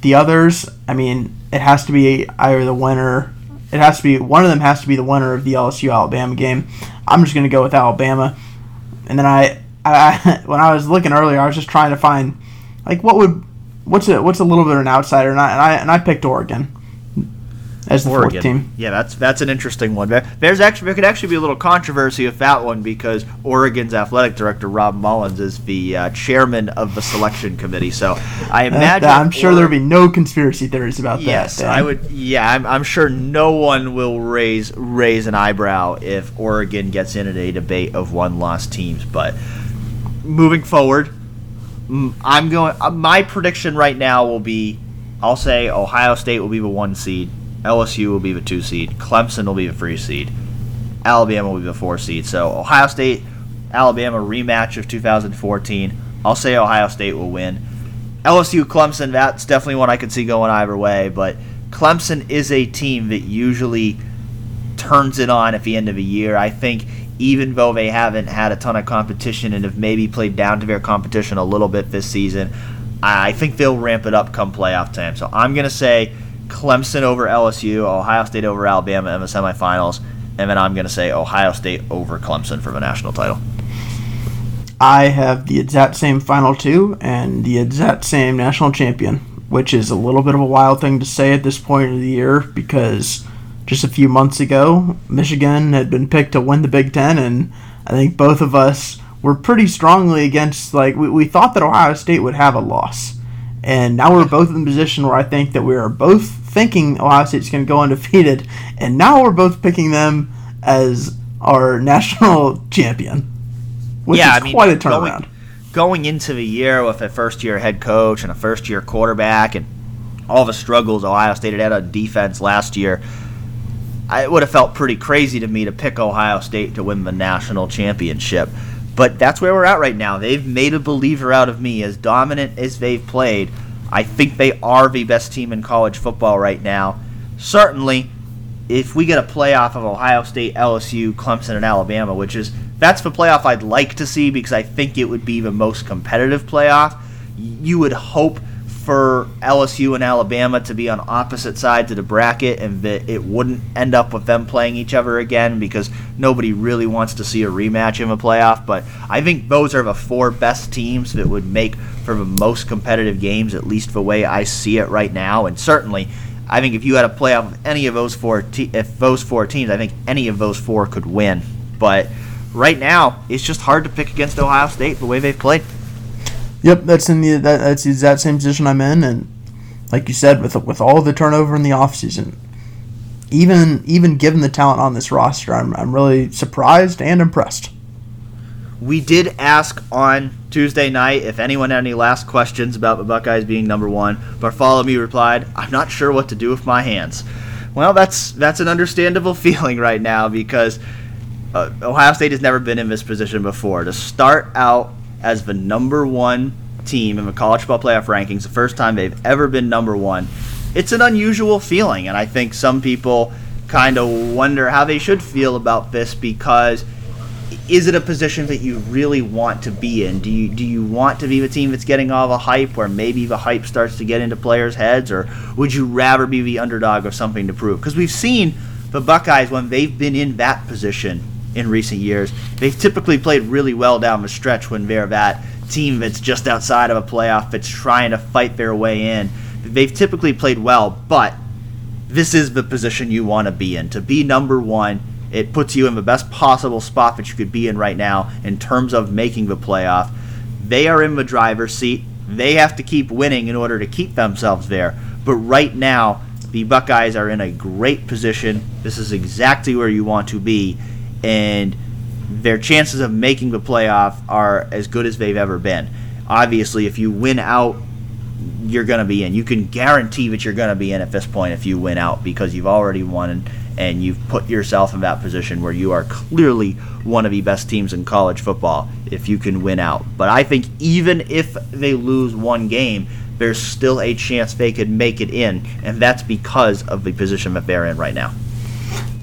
the others, I mean, it has to be either the winner. It has to be one of them has to be the winner of the LSU Alabama game. I'm just going to go with Alabama, and then I, I (laughs) when I was looking earlier, I was just trying to find like what would what's a what's a little bit of an outsider, and I and I, and I picked Oregon as the Oregon. fourth team. Yeah, that's that's an interesting one. There's actually there could actually be a little controversy with that one because Oregon's athletic director Rob Mullens is the uh, chairman of the selection committee. So I imagine I'm sure there'll be no conspiracy theories about yes, that. Yes, I would. Yeah, I'm, I'm sure no one will raise raise an eyebrow if Oregon gets in at a debate of one lost teams. But moving forward, I'm going. Uh, my prediction right now will be. I'll say Ohio State will be the one seed. LSU will be the two seed. Clemson will be the three seed. Alabama will be the four seed. So Ohio State, Alabama rematch of 2014. I'll say Ohio State will win. LSU, Clemson, that's definitely one I could see going either way. But Clemson is a team that usually turns it on at the end of the year. I think even though they haven't had a ton of competition and have maybe played down to their competition a little bit this season, I think they'll ramp it up come playoff time. So I'm going to say Clemson over LSU, Ohio State over Alabama in the semifinals, and then I'm going to say Ohio State over Clemson for the national title. I have the exact same final two and the exact same national champion, which is a little bit of a wild thing to say at this point of the year because just a few months ago, Michigan had been picked to win the Big Ten, and I think both of us were pretty strongly against, like, we, we thought that Ohio State would have a loss. And now we're both in the position where I think that we are both thinking Ohio State's going to go undefeated, and now we're both picking them as our (laughs) national champion, which yeah, is I mean, quite a turnaround. Going, going into the year with a first-year head coach and a first-year quarterback, and all the struggles Ohio State had had on defense last year, it would have felt pretty crazy to me to pick Ohio State to win the national championship. But that's where we're at right now. They've made a believer out of me. As dominant as they've played, I think they are the best team in college football right now. Certainly, if we get a playoff of Ohio State, LSU, Clemson, and Alabama, which is that's the playoff I'd like to see because I think it would be the most competitive playoff. You would hope for LSU and Alabama to be on opposite sides of the bracket and that it wouldn't end up with them playing each other again because nobody really wants to see a rematch in a playoff. But I think those are the four best teams that would make for the most competitive games, at least the way I see it right now. And certainly, I think if you had a playoff of any of those four, te- if those four teams, I think any of those four could win. But right now, it's just hard to pick against Ohio State the way they've played. Yep, that's in the that, that's the exact same position I'm in, and like you said, with with all the turnover in the offseason, even even given the talent on this roster, I'm I'm really surprised and impressed. We did ask on Tuesday night if anyone had any last questions about the Buckeyes being number one. Bartholomew replied, "I'm not sure what to do with my hands." Well, that's that's an understandable (laughs) feeling right now because uh, Ohio State has never been in this position before. To start out as the number one team in the college football playoff rankings, the first time they've ever been number one, it's an unusual feeling, and I think some people kind of wonder how they should feel about this because is it a position that you really want to be in? Do you do you want to be the team that's getting all the hype, where maybe the hype starts to get into players' heads, or would you rather be the underdog of something to prove? Because we've seen the Buckeyes when they've been in that position in recent years, they've typically played really well down the stretch when they're that team that's just outside of a playoff that's trying to fight their way in. They've typically played well, but this is the position you want to be in. To be number one it puts you in the best possible spot that you could be in right now in terms of making the playoff. They are in the driver's seat. They have to keep winning in order to keep themselves there. But right now, the Buckeyes are in a great position. This is exactly where you want to be. And their chances of making the playoff are as good as they've ever been. Obviously, if you win out, you're going to be in. You can guarantee that you're going to be in at this point if you win out because you've already won and you've put yourself in that position where you are clearly one of the best teams in college football if you can win out. But I think even if they lose one game, there's still a chance they could make it in, and that's because of the position that they're in right now.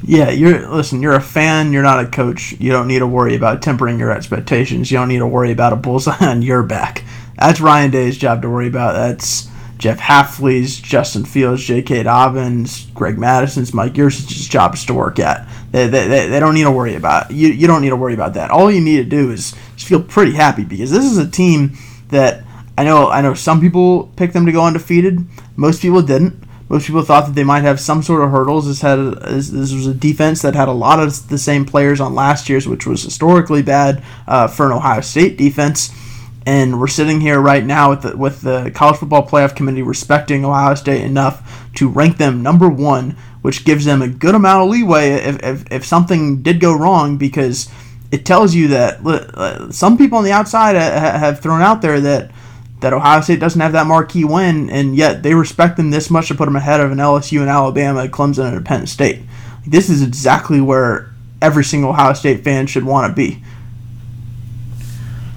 Yeah, you're listen. You're a fan. You're not a coach. You don't need to worry about tempering your expectations. You don't need to worry about a bullseye on your back. That's Ryan Day's job to worry about. That's Jeff Hafley's, Justin Fields, J.K. Dobbins, Greg Mattison's, Mike Yurcich's job is to work at. They, they, they don't need to worry about you. You don't need to worry about that. All you need to do is just feel pretty happy because this is a team that I know. I know some people picked them to go undefeated. Most people didn't. Most people thought that they might have some sort of hurdles. This had this, was a defense that had a lot of the same players on last year's, which was historically bad uh, for an Ohio State defense and we're sitting here right now with the, with the college football playoff committee respecting Ohio State enough to rank them number one, which gives them a good amount of leeway if, if, if something did go wrong because it tells you that uh, some people on the outside have thrown out there that that Ohio State doesn't have that marquee win, and yet they respect them this much to put them ahead of an LSU and Alabama, Clemson, and Penn State. This is exactly where every single Ohio State fan should want to be.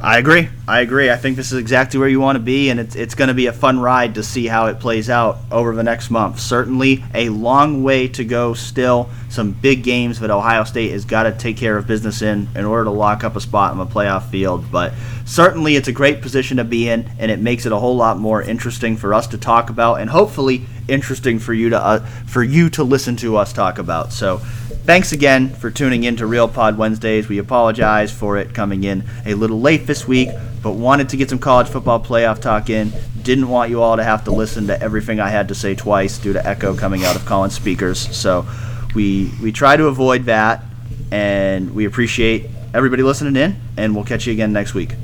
I agree. I agree. I think this is exactly where you want to be, and it's, it's going to be a fun ride to see how it plays out over the next month. Certainly a long way to go still. Some big games that Ohio State has got to take care of business in in order to lock up a spot in the playoff field. But certainly it's a great position to be in, and it makes it a whole lot more interesting for us to talk about, and hopefully interesting for you to uh, for you to listen to us talk about. So Thanks again for tuning in to Real Pod Wednesdays. We apologize for it coming in a little late this week, but wanted to get some college football playoff talk in. Didn't want you all to have to listen to everything I had to say twice due to echo coming out of Colin's speakers. So we we try to avoid that, and we appreciate everybody listening in, and we'll catch you again next week.